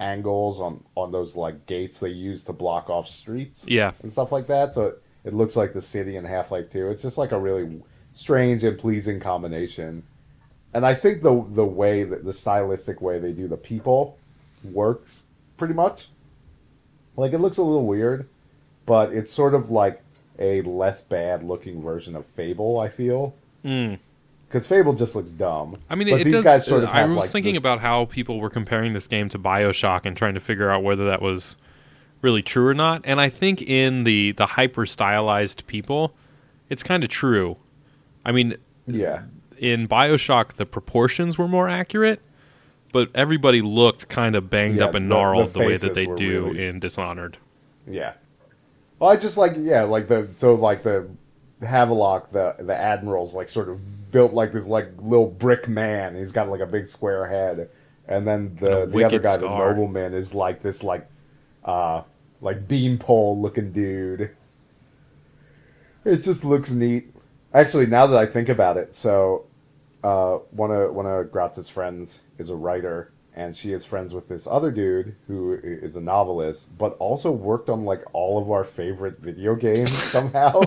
angles on, on those like gates they use to block off streets yeah, and stuff like that. So it, it looks like the city in Half Life 2. It's just like a really strange and pleasing combination. And I think the the way that the stylistic way they do the people works pretty much. Like it looks a little weird, but it's sort of like a less bad looking version of Fable. I feel mm. Because Fable just looks dumb. I mean, but it these does. guys sort of uh, I was like, thinking the- about how people were comparing this game to Bioshock and trying to figure out whether that was really true or not. And I think in the the hyper stylized people, it's kind of true. I mean, yeah, in Bioshock, the proportions were more accurate, but everybody looked kind of banged Yeah, up and the- the gnarled the, way that they do really- in Dishonored. Yeah. Well, I just like yeah, like the so like the Havelock, the the admiral's like sort of built like this like little brick man. He's got like a big square head, and then the And the other guy, scar. the nobleman, is like this like uh like beanpole looking dude. It just looks neat. Actually, now that I think about it, so uh, one of one of Gratz's friends is a writer, and she is friends with this other dude who is a novelist, but also worked on like all of our favorite video games somehow.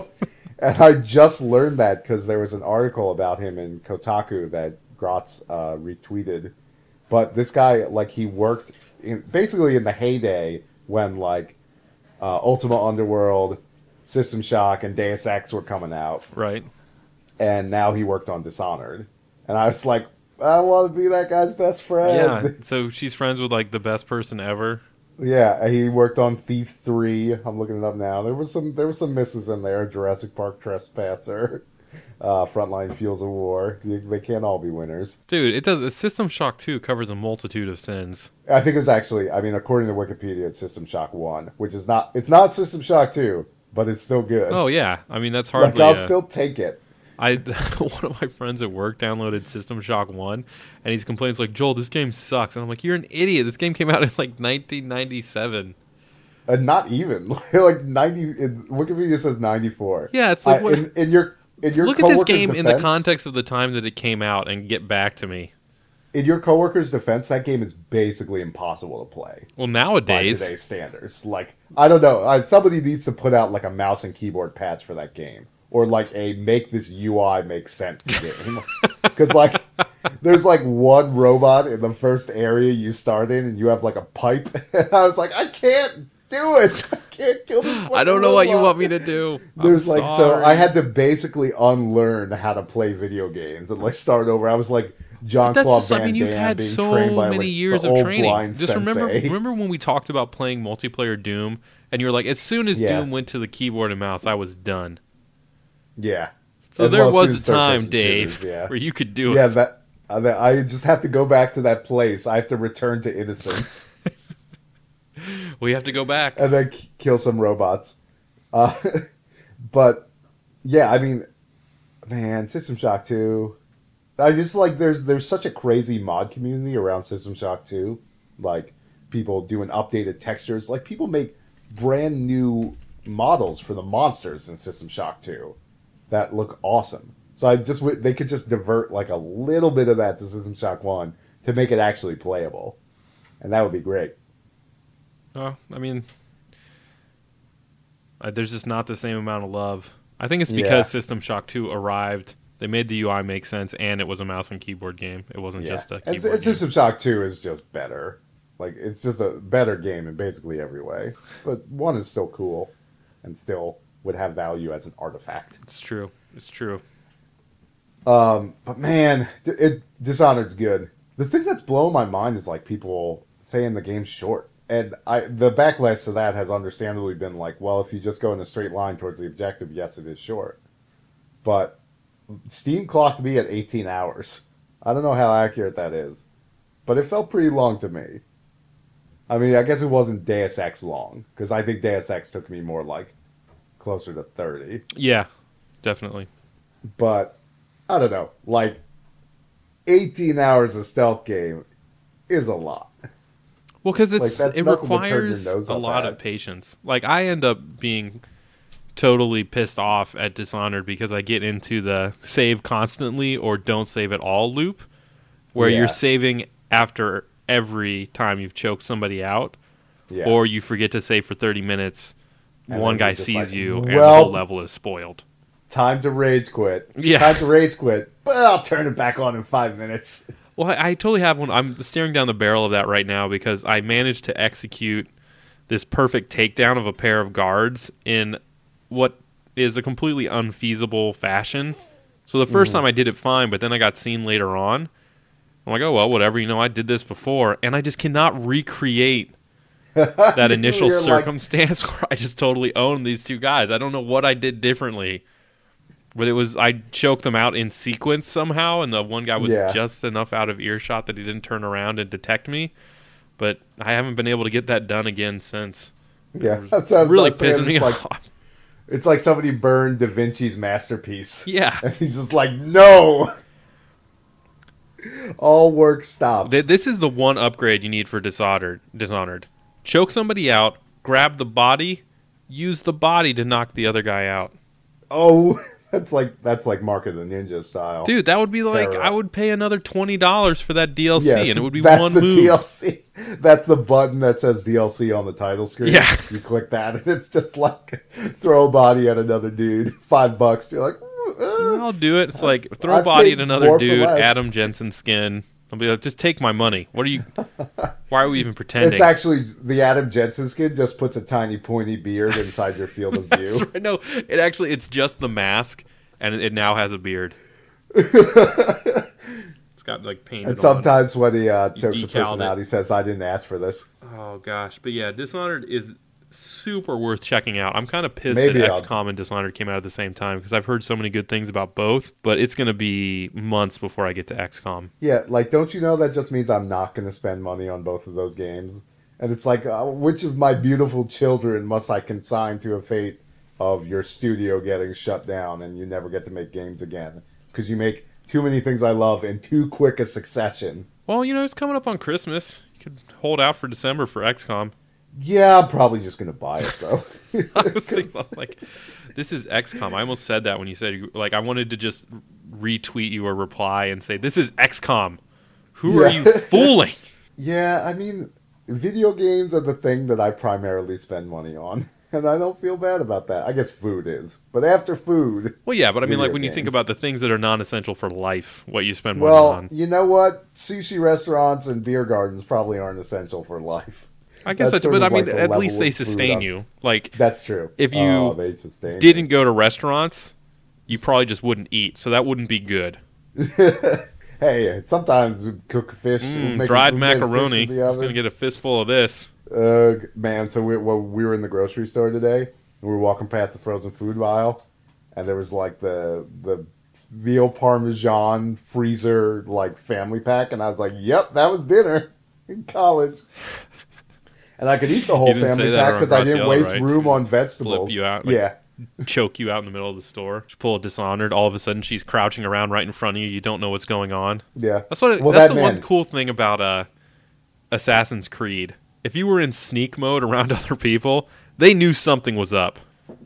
And I just learned that because there was an article about him in Kotaku that Gratz uh, retweeted. But this guy, like, he worked in basically in the heyday when like uh, Ultima Underworld, System Shock, and Deus Ex were coming out Right. and now he worked on Dishonored. And I was like, I want to be that guy's best friend. Yeah. So she's friends with like the best person ever. Yeah, he worked on Thief Three. I'm looking it up now. There was some there were some misses in there. Jurassic Park Trespasser, uh, Frontline Fields of War. They, they can't all be winners. Dude, it does. System Shock 2 covers a multitude of sins. I think it was actually. I mean, according to Wikipedia, it's System Shock One, which is not. It's not System Shock Two, but it's still good. Oh yeah, I mean that's like hardly. I'll a- still take it. I one of my friends at work downloaded System Shock One, and he's complaining like Joel, this game sucks, and I'm like, you're an idiot. This game came out in like 1997. And uh, not even like ninety. In, Wikipedia says ninety four. Yeah, it's like I, what, in, in your in your look at this game in the context of the time that it came out and get back to me. in your coworker's defense, that game is basically impossible to play Well, by nowadays, today's standards. Like, I don't know. I, somebody needs to put out like a mouse and keyboard patch for that game, or like a make this UI make sense game. Because like, there's like one robot in the first area you start in, and you have like a pipe. And I was like, I can't do it. I can't kill this. I don't know what you want me to do. I'm There's like so. I had to basically unlearn how to play video games and like start over. I was like John That's Claude just, Van I mean, you've Damme had so many like, years of training. Just remember, sensei. remember when we talked about playing multiplayer Doom, and you were like, as soon as Yeah. Doom went to the keyboard and mouse, I was done. Yeah. So As there well, was a time, Dave, shooters, yeah. where you could do Yeah, it. that uh, that- I just have to go back to that place. I have to return to innocence We have to go back. and then k- kill some robots. Uh, but yeah, I mean, man, System Shock Two. I just like there's there's such a crazy mod community around System Shock Two, like people doing updated textures. Like people make brand new models for the monsters in System Shock Two that look awesome. So I just w- they could just divert like a little bit of that to System Shock One to make it actually playable, and that would be great. Oh, I mean, there's just not the same amount of love. I think it's because Yeah. System Shock 2 arrived. They made the UI make sense, and it was a mouse and keyboard game. It wasn't just a and, keyboard. System Shock Two is just better. Like it's just a better game in basically every way. But one is still cool, and still would have value as an artifact. It's true. It's true. Um, but man, it Dishonored's good. The thing that's blowing my mind is like people saying the game's short, and I the backlash to that has understandably been like, well, if you just go in a straight line towards the objective, yes, it is short. But Steam clocked me at 18 hours. I don't know how accurate that is, but it felt pretty long to me. I mean, I guess it wasn't Deus Ex long because I think Deus Ex took me more like closer to 30 Yeah, definitely. but I don't know. Like, 18 hours of stealth game is a lot. Well, because Like, it's that's it nothing to turn your requires a lot at. of patience. Like I end up being totally pissed off at Dishonored because I get into the save constantly or don't save at all loop, where Yeah. you're saving after every time you've choked somebody out, Yeah. or you forget to save for 30 minutes. And one guy sees like, you, and the whole level is spoiled. time to rage quit. Yeah. Time to rage quit. But I'll turn it back on in five minutes. Well, I, I totally have one. I'm staring down the barrel of that right now because I managed to execute this perfect takedown of a pair of guards in what is a completely unfeasible fashion. So the 1st mm-hmm. time I did it fine, but then I got seen later on. I'm like, oh well, whatever. You know, I did this before, and I just cannot recreate that initial You're like- circumstance where I just totally owned these two guys. I don't know what I did differently. But it was I choked them out in sequence somehow, and the one guy was Yeah. just enough out of earshot that he didn't turn around and detect me. But I haven't been able to get that done again since. Yeah, that sounds really that's saying pissing me like, off. It's like somebody burned Da Vinci's masterpiece. Yeah. And he's just like, no! All work stops. This is the one upgrade you need for Dishonored. Dishonored. Choke somebody out, grab the body, use the body to knock the other guy out. oh, that's like that's like Mark of the Ninja style. Dude, that would be like Terror. I would pay another twenty dollars for that DLC, yeah, and it would be that's one the move. DLC. That's the button that says DLC on the title screen. Yeah. You click that, and it's just like throw a body at another dude. Five bucks. You're like, uh." I'll do it. It's like throw a I've body at another dude. Adam Jensen skin. I'll be like, just take my money. What are you? Why are we even pretending? It's actually the Adam Jensen skin just puts a tiny pointy beard inside your field of view. right. No, it actually it's just the mask, and it, it now has a beard. it's got like painted. And on. sometimes when he uh, chokes a person it. out, he says, "I didn't ask for this." Oh gosh, but yeah, Dishonored is super worth checking out. I'm kind of pissed Maybe that I'll- XCOM and Dishonored came out at the same time because I've heard so many good things about both. But it's going to be months before I get to XCOM. Yeah, like, don't you know that just means I'm not going to spend money on both of those games? And it's like, uh, which of my beautiful children must I consign to a fate of your studio getting shut down and you never get to make games again because you make too many things I love in too quick a succession? Well, you know, it's coming up on Christmas. You could hold out for December for XCOM. Yeah, I'm probably just going to buy it though. I was thinking, about, like, this is XCOM. I almost said that when you said, like, I wanted to just retweet you or reply and say, this is XCOM. Who are you fooling? yeah, I mean, video games are the thing that I primarily spend money on. And I don't feel bad about that. I guess food is. But after food, Well, yeah, but I mean, like, when you think about the things that are non essential for life, what you spend money Well, on. you know what? Sushi restaurants and beer gardens probably aren't essential for life. I guess That's that's, but I mean, like at least they sustain you. Like, That's true. If you oh, didn't go to restaurants, you probably just wouldn't eat, so that wouldn't be good. hey, sometimes we cook fish, Mm, dried we make fish macaroni. the Just gonna get a fistful of this. Ugh, man, so we, well, we were in the grocery store today, and we were walking past the frozen food aisle, and there was like the the veal parmesan freezer like family pack, and I was like, "Yep, that was dinner in college." And I could eat the whole You didn't say family pack because I didn't waste right? room on vegetables. you out, like- yeah, Choke you out in the middle of the store. Just pull a dishonored. All of a sudden, she's crouching around right in front of you. You don't know what's going on. yeah. That's what. It, Well, that's that the one cool thing about uh, Assassin's Creed. If you were in sneak mode around other people, they knew something was up.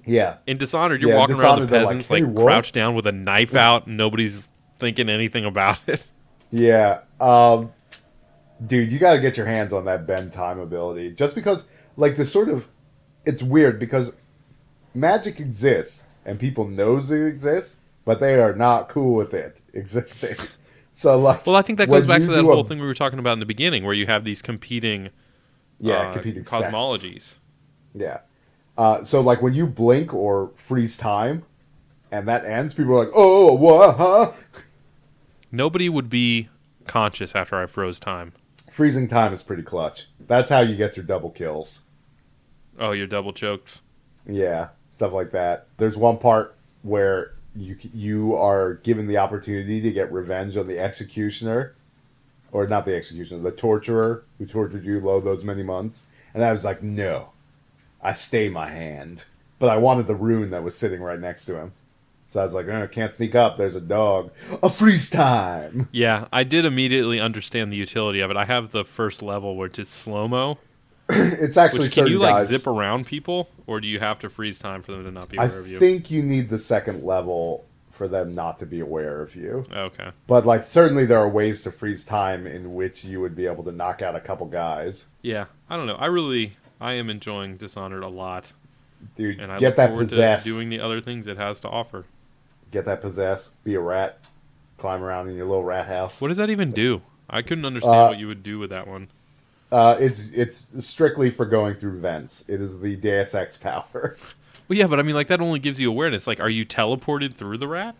Yeah, In Dishonored, you're Yeah, walking around the Dishonored, they're like, peasants "Hey, like, crouched down with a knife out, and nobody's thinking anything about it. Yeah. Um, dude, you got to get your hands on that bend time ability. Just because, like, the sort of. It's weird because magic exists and people knows it exists, but they are not cool with it existing. So, like. Well, I think that goes back to that do a- whole thing we were talking about in the beginning, where you have these competing, Yeah, uh, competing sets. cosmologies. Yeah. Uh, so, like, when you blink or freeze time and that ends, people are like, oh, what, huh? Nobody would be conscious after I froze time. Freezing time is pretty clutch. That's how you get your double kills. Oh, you're double choked. Yeah, stuff like that. There's one part where you you are given the opportunity to get revenge on the executioner, or not the executioner, the torturer who tortured you low those many months. And I was like, no, I stay my hand. But I wanted the rune that was sitting right next to him. So I was like, oh, can't sneak up. There's a dog. A freeze time. Yeah, I did immediately understand the utility of it. I have the first level where it's slow mo. It's actually Which can you certain like zip around people, or do you have to freeze time for them to not be I aware of you? I think you need the second level for them not to be aware of you. Okay. But like certainly there are ways to freeze time in which you would be able to knock out a couple guys. Yeah, I don't know. I really, I am enjoying Dishonored a lot, Dude, and I get look that forward to doing the other things it has to offer. Get that possess. Be a rat. Climb around in your little rat house. What does that even do? I couldn't understand Uh, what you would do with that one. Uh, it's it's strictly for going through vents. It is the Deus Ex power. Well, yeah, but I mean, like that only gives you awareness. Like, are you teleported through the rat?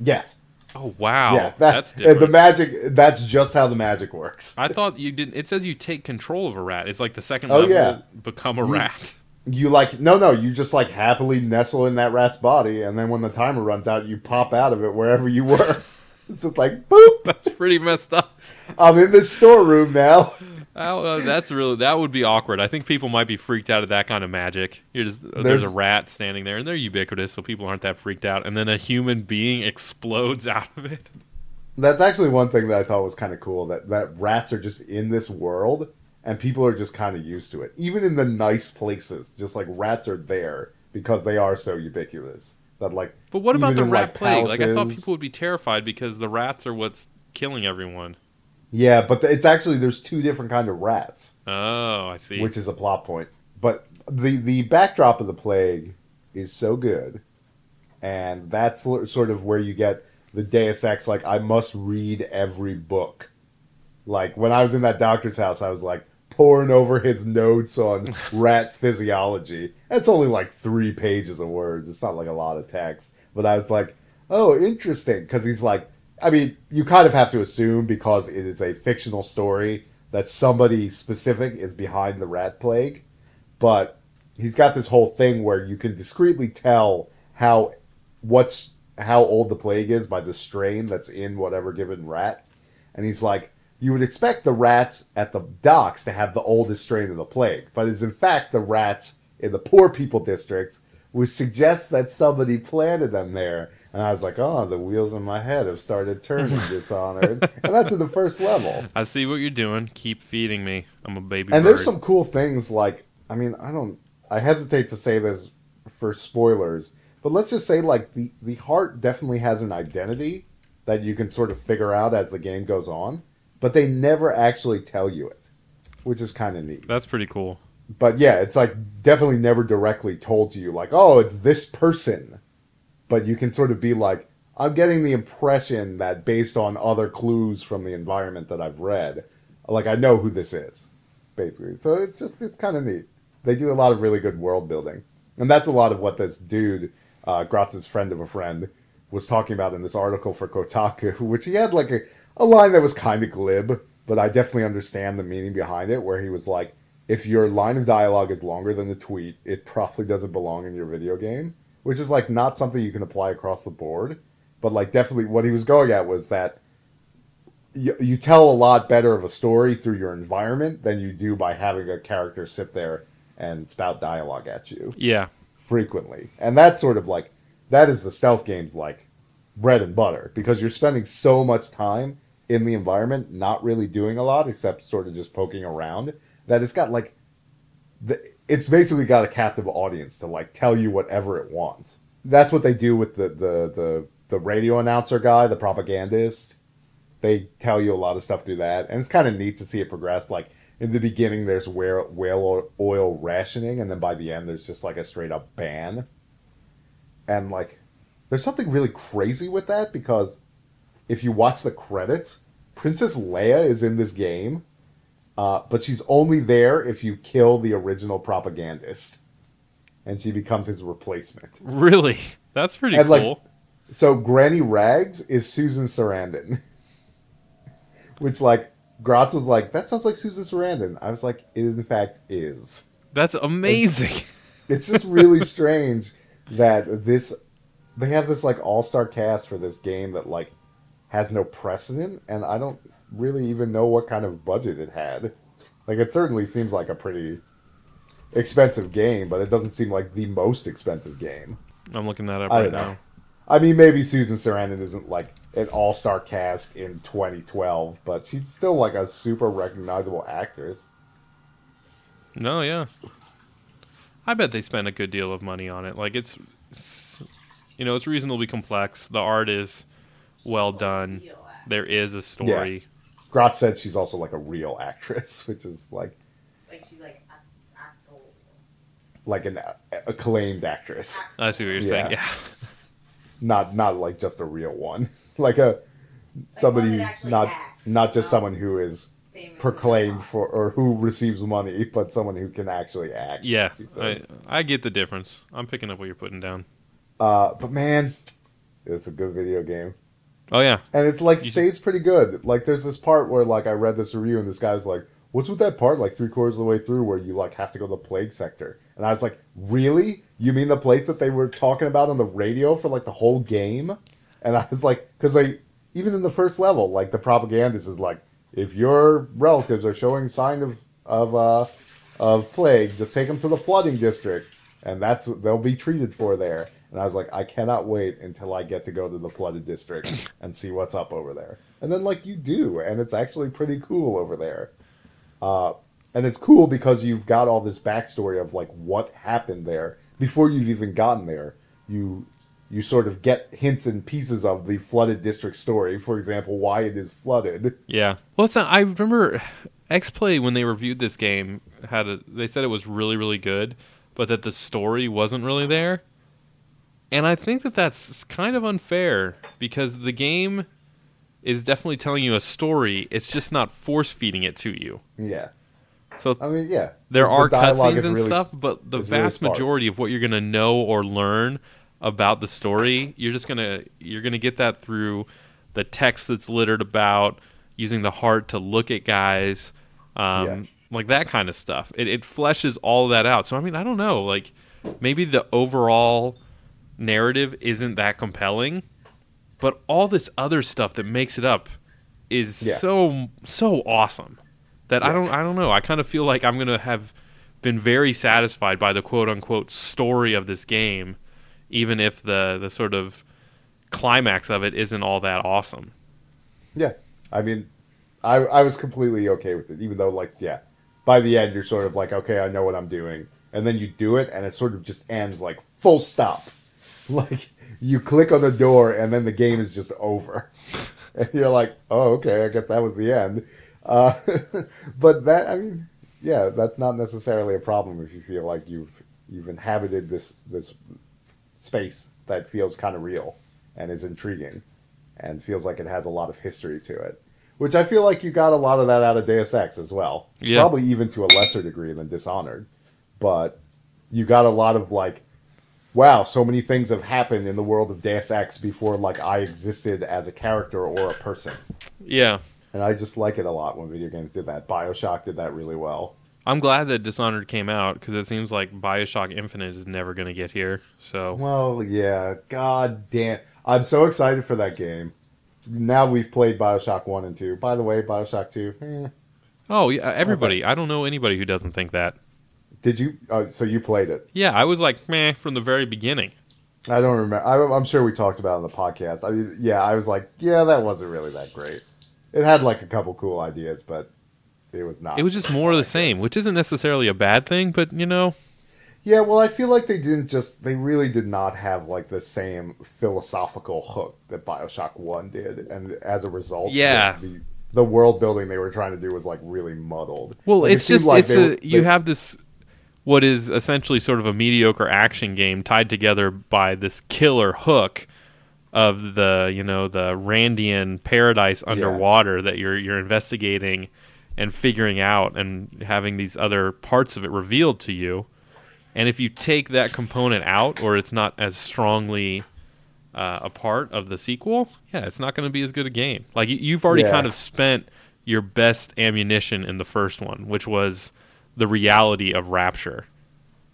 yes. Oh wow, yeah. That, that's uh, different. The magic. That's just how the magic works. I thought you didn't. It says you take control of a rat. It's like the second Oh, level, yeah. become a You- rat. You like no no you just like happily nestle in that rat's body and then when the timer runs out you pop out of it wherever you were it's just like boop That's pretty messed up. i'm in this storeroom now uh, that's really that would be awkward. I think people might be freaked out at that kind of magic. You're just there's, There's- a rat standing there, and they're ubiquitous, so people aren't that freaked out. And then a human being explodes out of it. that's actually one thing that i thought was kind of cool that that rats are just in this world and people are just kind of used to it even in the nice places just like rats are there because they are so ubiquitous that like But what about the rat like, plague? Like I thought people would be terrified because the rats are what's killing everyone. yeah but it's actually there's two different kind of rats Oh, I see. which is a plot point. But the the backdrop of the plague is so good, and that's sort of where you get the Deus Ex. Like I must read every book. Like when I was in that doctor's house, I was like poring over his notes on rat physiology. It's only like three pages of words. It's not like a lot of text, but I was like, oh, interesting, because he's like. I mean, you kind of have to assume because it is a fictional story that somebody specific is behind the rat plague, but he's got this whole thing where you can discreetly tell how what's how old the plague is by the strain that's in whatever given rat. And he's like, you would expect the rats at the docks to have the oldest strain of the plague, but it's in fact the rats in the poor people districts, which suggests that somebody planted them there. And I was like, oh, the wheels in my head have started turning, Dishonored. and that's at the first level. I see what you're doing. Keep feeding me. I'm a baby And bird. there's some cool things like I mean I don't I hesitate to say this for spoilers, but let's just say like the the heart definitely has an identity that you can sort of figure out as the game goes on, but they never actually tell you it, which is kind of neat. That's pretty cool. But yeah, it's like definitely never directly told to you like, "Oh, it's this person." But you can sort of be like, I'm getting the impression that based on other clues from the environment that I've read, like I know who this is, basically. So it's just it's kind of neat. They do a lot of really good world building, and that's a lot of what this dude, uh, Gratz's friend of a friend, was talking about in this article for Kotaku, which he had like a, a line that was kind of glib, but I definitely understand the meaning behind it, where he was like, if your line of dialogue is longer than the tweet, it probably doesn't belong in your video game, which is like not something you can apply across the board, but like definitely what he was going at was that you, you tell a lot better of a story through your environment than you do by having a character sit there and spout dialogue at you Yeah. frequently. And that's sort of like that is the stealth game's like bread and butter because you're spending so much time in the environment not really doing a lot except sort of just poking around that it's got like the, it's basically got a captive audience to like tell you whatever it wants. That's what they do with the the the, the radio announcer guy, the propagandist. They tell you a lot of stuff through that, and it's kind of neat to see it progress. Like in the beginning, there's whale, oil rationing, and then by the end, there's just like a straight up ban. And like, there's something really crazy with that because if you watch the credits, Princess Leia is in this game, uh, but she's only there if you kill the original propagandist, and she becomes his replacement. Really? That's pretty And, like, cool. So Granny Rags is Susan Sarandon, which like Gratz was like, that sounds like Susan Sarandon. I was like, it is in fact is. That's amazing. It's just really strange that this they have this like all star cast for this game that like has no precedent, and I don't really even know what kind of budget it had. Like it certainly seems like a pretty expensive game, but it doesn't seem like the most expensive game. I'm looking that up I right don't know. now. I mean, maybe Susan Sarandon isn't like an all star cast in 2012, but she's still like a super recognizable actress. No, yeah. I bet they spent a good deal of money on it. Like it's, it's you know, it's reasonably complex. The art is well done. There is a story. Grotz said she's also like a real actress, which is like Like she's like actual. like an acclaimed actress, I see what you're Yeah. saying. Yeah. not not like just a real one, like a somebody one not acts, not just someone who is proclaimed for or who receives money, but someone who can actually act. Yeah. I. I get the difference. I'm picking up what you're putting down. Uh, but man, it's a good video game. Oh yeah. and it like You- stays pretty good. Like there's this part where like I read this review and this guy was like, "What's with that part like three quarters of the way through where you like have to go to the plague sector?" And I was like, "Really? You mean the place that they were talking about on the radio for like the whole game?" And I was like, "Because they even in the first level, like the propagandist is like, if your relatives are showing sign of of uh, of plague, just take them to the flooding district, and that's they'll be treated for there." And I was like, "I cannot wait until I get to go to the flooded district and see what's up over there." And then like you do, and it's actually pretty cool over there. Uh, and it's cool because you've got all this backstory of like what happened there before you've even gotten there. You you sort of get hints and pieces of the flooded district story. For example, why it is flooded. Yeah. Well, not, I remember X Play when they reviewed this game had a. They said it was really really good, but that the story wasn't really there. And I think that that's kind of unfair because the game is definitely telling you a story. It's just not force feeding it to you. Yeah, So I mean, yeah, there The are cutscenes and really- stuff, but the is really vast majority of what you're gonna know or learn about the story, you're just gonna you're gonna get that through the text that's littered about using the heart to look at guys, um, Yeah. like that kind of stuff. It, it fleshes all that out. So I mean, I don't know, like maybe the overall narrative isn't that compelling, but all this other stuff that makes it up is Yeah. so so awesome that I don't I don't know. I kind of feel like I'm gonna have been very satisfied by the quote unquote story of this game, even if the the sort of climax of it isn't all that awesome. Yeah, I mean, I I was completely okay with it, even though like yeah, by the end you're sort of like okay, I know what I'm doing, and then you do it, and it sort of just ends like full stop, like you click on the door, and then the game is just over, and you're like, oh okay, I guess that was the end. Uh, but that I mean, yeah, that's not necessarily a problem if you feel like you've you've inhabited this this space that feels kind of real and is intriguing and feels like it has a lot of history to it. Which I feel like you got a lot of that out of Deus Ex as well. Yeah. Probably even to a lesser degree than Dishonored. But you got a lot of like, wow, so many things have happened in the world of Deus Ex before like I existed as a character or a person. Yeah. And I just like it a lot when video games did that. Bioshock did that really well. I'm glad that Dishonored came out because it seems like Bioshock Infinite is never going to get here. So Well, yeah, god damn. I'm so excited for that game. Now we've played Bioshock 1 and 2. By the way, Bioshock 2, eh, Oh yeah, everybody. I don't know anybody who doesn't think that. Did you? Uh, so you played it? Yeah, I was like, meh, from the very beginning. I don't remember. I, I'm sure we talked about it on the podcast. I mean, yeah, I was like, yeah, that wasn't really that great. It had like a couple cool ideas, but it was not. It was just more of the same, which isn't necessarily a bad thing, but you know, Yeah, well, I feel like they didn't just. They really did not have like the same philosophical hook that Bioshock One did, and as a result, Yeah. the the world building they were trying to do was like really muddled. well, Like, it's seemed just like it's a were- you they- have this what is essentially sort of a mediocre action game tied together by this killer hook of the you know the Randian paradise underwater that you're you're investigating and figuring out and having these other parts of it revealed to you. And if you take that component out, or it's not as strongly uh, a part of the sequel, yeah, it's not going to be as good a game. Like you- you've already Yeah. kind of spent your best ammunition in the first one, which was the reality of Rapture.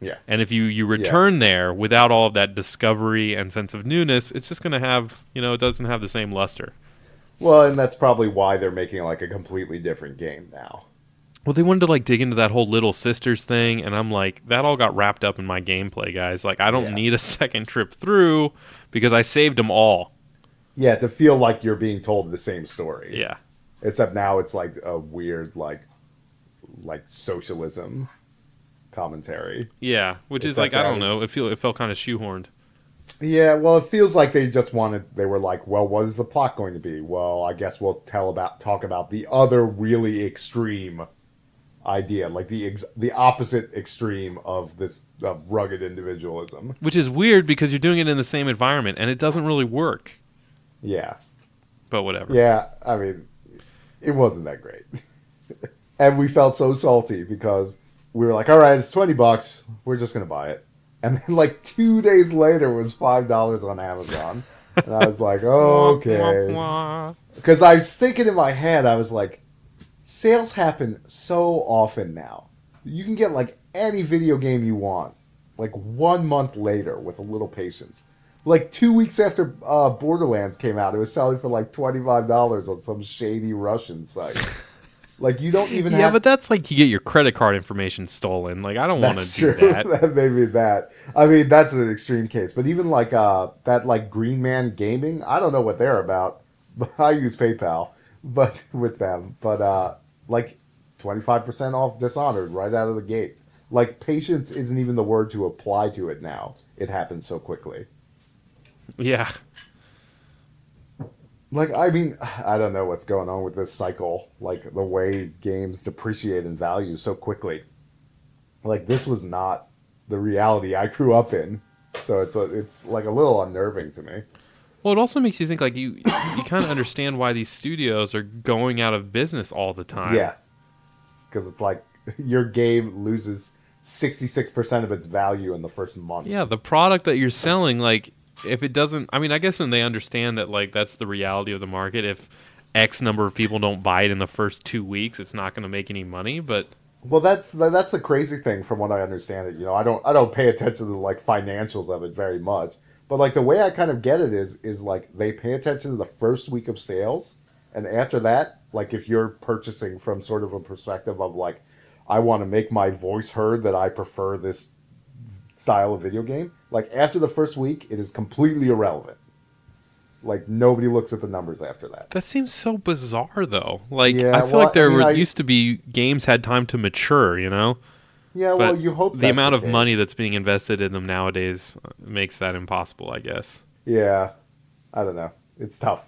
yeah, And if you you return there without all of that discovery and sense of newness, it's just going to have you know it doesn't have the same luster. well, and that's probably why they're making like a completely different game now. Well, they wanted to like dig into that whole little sisters thing, and I'm like, that all got wrapped up in my gameplay, guys. Like, I don't Yeah. need a second trip through because I saved them all. Yeah, to feel like you're being told the same story. Yeah, Except now it's like a weird like like socialism commentary. yeah. Which It's is like, like I don't know. It feel it felt kind of shoehorned. Yeah, well, it feels like they just wanted. They were like, "Well, what is the plot going to be?" Well, I guess we'll tell about talk about the other really extreme idea, like the ex- the opposite extreme of this of rugged individualism. Which is weird because you're doing it in the same environment, and it doesn't really work. Yeah, But whatever. yeah. I mean, it wasn't that great, and we felt so salty because we were like, "All right, it's twenty bucks. We're just gonna buy it." And then, like two days later, it was five dollars on Amazon, and I was like, "Okay." Because I was thinking in my head, I was like, sales happen so often now. You can get like any video game you want, like one month later with a little patience. Like two weeks after uh, Borderlands came out, it was selling for like twenty five dollars on some shady Russian site. like you don't even yeah, have but that's like you get your credit card information stolen. Like I don't want to do true. that. that may be that. I mean, that's an extreme case. But even like uh, that, like Green Man Gaming, I don't know what they're about. But I use PayPal, but with them. But uh, like twenty five percent off Dishonored right out of the gate. Like patience isn't even the word to apply to it now. It happens so quickly. Yeah. Like I mean, I don't know what's going on with this cycle. Like the way games depreciate in value so quickly. Like this was not the reality I grew up in. So it's a, it's like a little unnerving to me. Well, it also makes you think like you you kind of understand why these studios are going out of business all the time. Yeah. Cuz it's like your game loses 66% of its value in the first month. Yeah, the product that you're selling, like, if it doesn't, I mean, I guess, and they understand that, like, that's the reality of the market. If X number of people don't buy it in the first two weeks, it's not going to make any money. But Well, that's that's the crazy thing from what I understand it. You know, I don't I don't pay attention to like financials of it very much, but like the way I kind of get it is is like they pay attention to the first week of sales, and after that, like if you're purchasing from sort of a perspective of like, I want to make my voice heard that I prefer this style of video game. Like after the first week, it is completely irrelevant. Like nobody looks at the numbers after that. that seems so bizarre, though. Like, Yeah, I feel well, like there I mean, were, I- used to be games had time to mature, you know? Yeah, well, you hope the amount of case. money that's being invested in them nowadays makes that impossible, I guess. Yeah, I don't know. It's tough.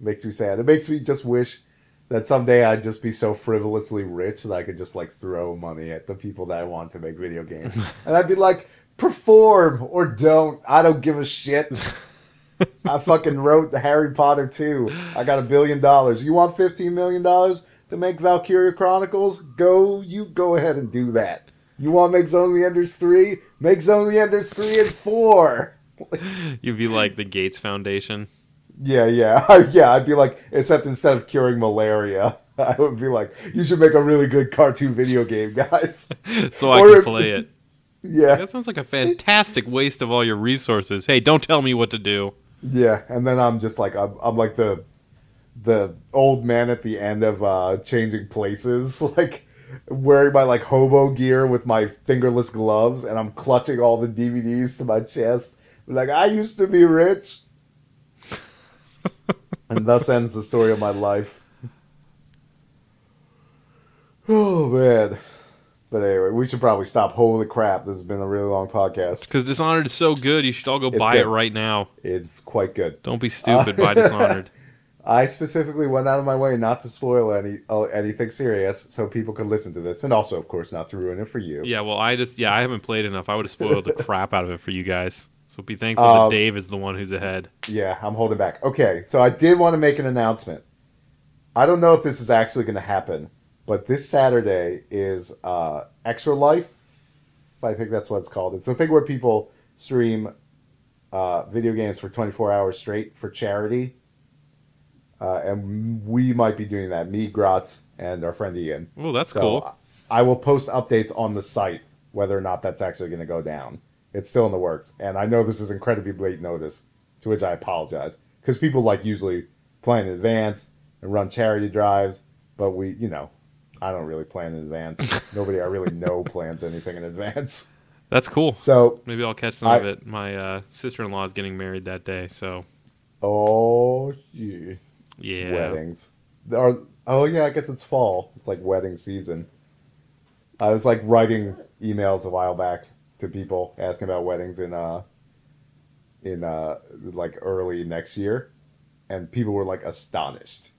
It Makes me sad. It makes me just wish that someday I'd just be so frivolously rich that I could just like throw money at the people that I want to make video games, and I'd be like, perform or don't. I don't give a shit. I fucking wrote the Harry Potter 2. I got a billion dollars. You want fifteen million dollars to make Valkyria Chronicles? Go, you go ahead and do that. You want to make Zone of the Enders 3? Make Zone of the Enders 3 and 4. You'd be like the Gates Foundation. Yeah, yeah, yeah. I'd be like, except instead of curing malaria, I would be like, you should make a really good cartoon video game, guys. so I Or can play it. Yeah, That sounds like a fantastic waste of all your resources. Hey, don't tell me what to do. yeah. And then I'm just like, I'm, I'm like the the old man at the end of uh changing places, like wearing my like hobo gear with my fingerless gloves, and I'm clutching all the DVDs to my chest. Like I used to be rich, and thus ends the story of my life. Oh man. But anyway, we should probably stop. Holy crap, this has been a really long podcast. Because Dishonored is so good, you should all go It's buy good. it right now. It's quite good. Don't be stupid. Uh, buy Dishonored. I specifically went out of my way not to spoil any uh, anything serious, so people could listen to this, and also, of course, not to ruin it for you. Yeah, well, I just yeah, I haven't played enough. I would have spoiled the crap out of it for you guys. So be thankful Um, that Dave is the one who's ahead. Yeah, I'm holding back. Okay, so I did want to make an announcement. I don't know if this is actually going to happen, but this Saturday is uh, Extra Life. I think that's what it's called. It's a thing where people stream uh, video games for 24 hours straight for charity. Uh, and we might be doing that. Me, Gratz, and our friend Ian. Oh, that's So cool. I will post updates on the site whether or not that's actually going to go down. It's still in the works, and I know this is incredibly late notice, to which I apologize because people like usually plan in advance and run charity drives, but we, you know, I don't really plan in advance. Nobody I really know plans anything in advance. That's cool. So, Maybe I'll catch some I- of it. My uh, sister-in-law is getting married that day, so oh, yeah. yeah. weddings. Are oh yeah, I guess it's fall. It's like wedding season. I was like writing emails a while back to people asking about weddings in uh in uh like early next year, and people were like astonished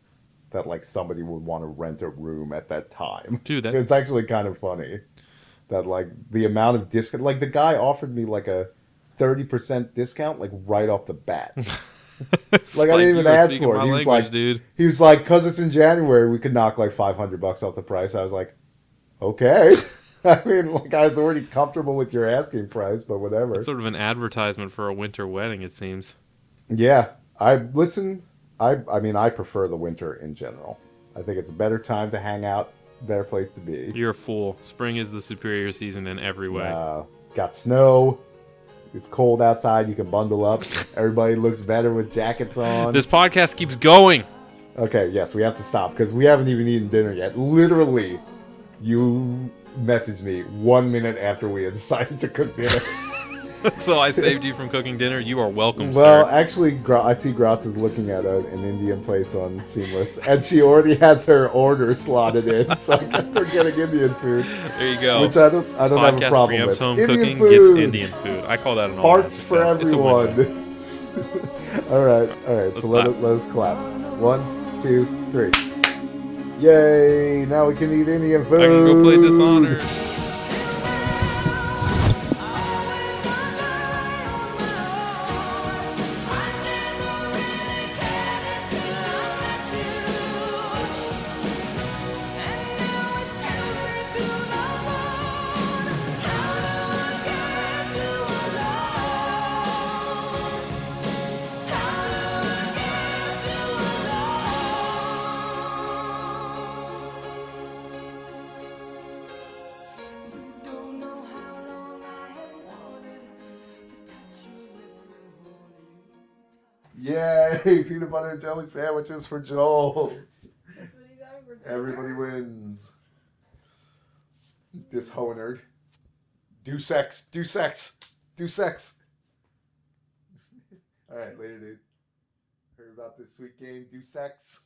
that like somebody would want to rent a room at that time. Dude, that It's actually kind of funny that like the amount of discount. Like the guy offered me like a thirty percent discount like right off the bat. it's like, I didn't even ask for it. He was like- dude. He was like, "Cause it's in January, we could knock like five hundred bucks off the price." I was like, "Okay." I mean, like I was already comfortable with your asking price, but whatever. It's sort of an advertisement for a winter wedding, it seems. Yeah, I listen. I I mean, I prefer the winter in general. I think it's a better time to hang out, better place to be. You're a fool. Spring is the superior season in every way. Uh, got snow. It's cold outside. You can bundle up. Everybody looks better with jackets on. This podcast keeps going. Okay, yes, we have to stop because we haven't even eaten dinner yet. Literally, you messaged me one minute after we had decided to cook dinner. so I saved you from cooking dinner. You are welcome, well, sir. actually, Gra- I see Gratz is looking at a, an Indian place on Seamless, and she already has her order slotted in. So I guess we're getting Indian food, There you go. which I don't, I don't have a problem with. home Indian cooking food. gets Indian food. I call that an Parts for. Everyone. all right, all right. Let's so let, clap. it, let us clap. One, two, three. Yay! Now we can eat Indian food. I can go play Dishonored. Peanut butter and jelly sandwiches for Joel. That's what he's having for dinner. Everybody wins. This Honerd. Do sex. Do sex. Do sex. All right, later, dude. Heard about this sweet game? Do sex.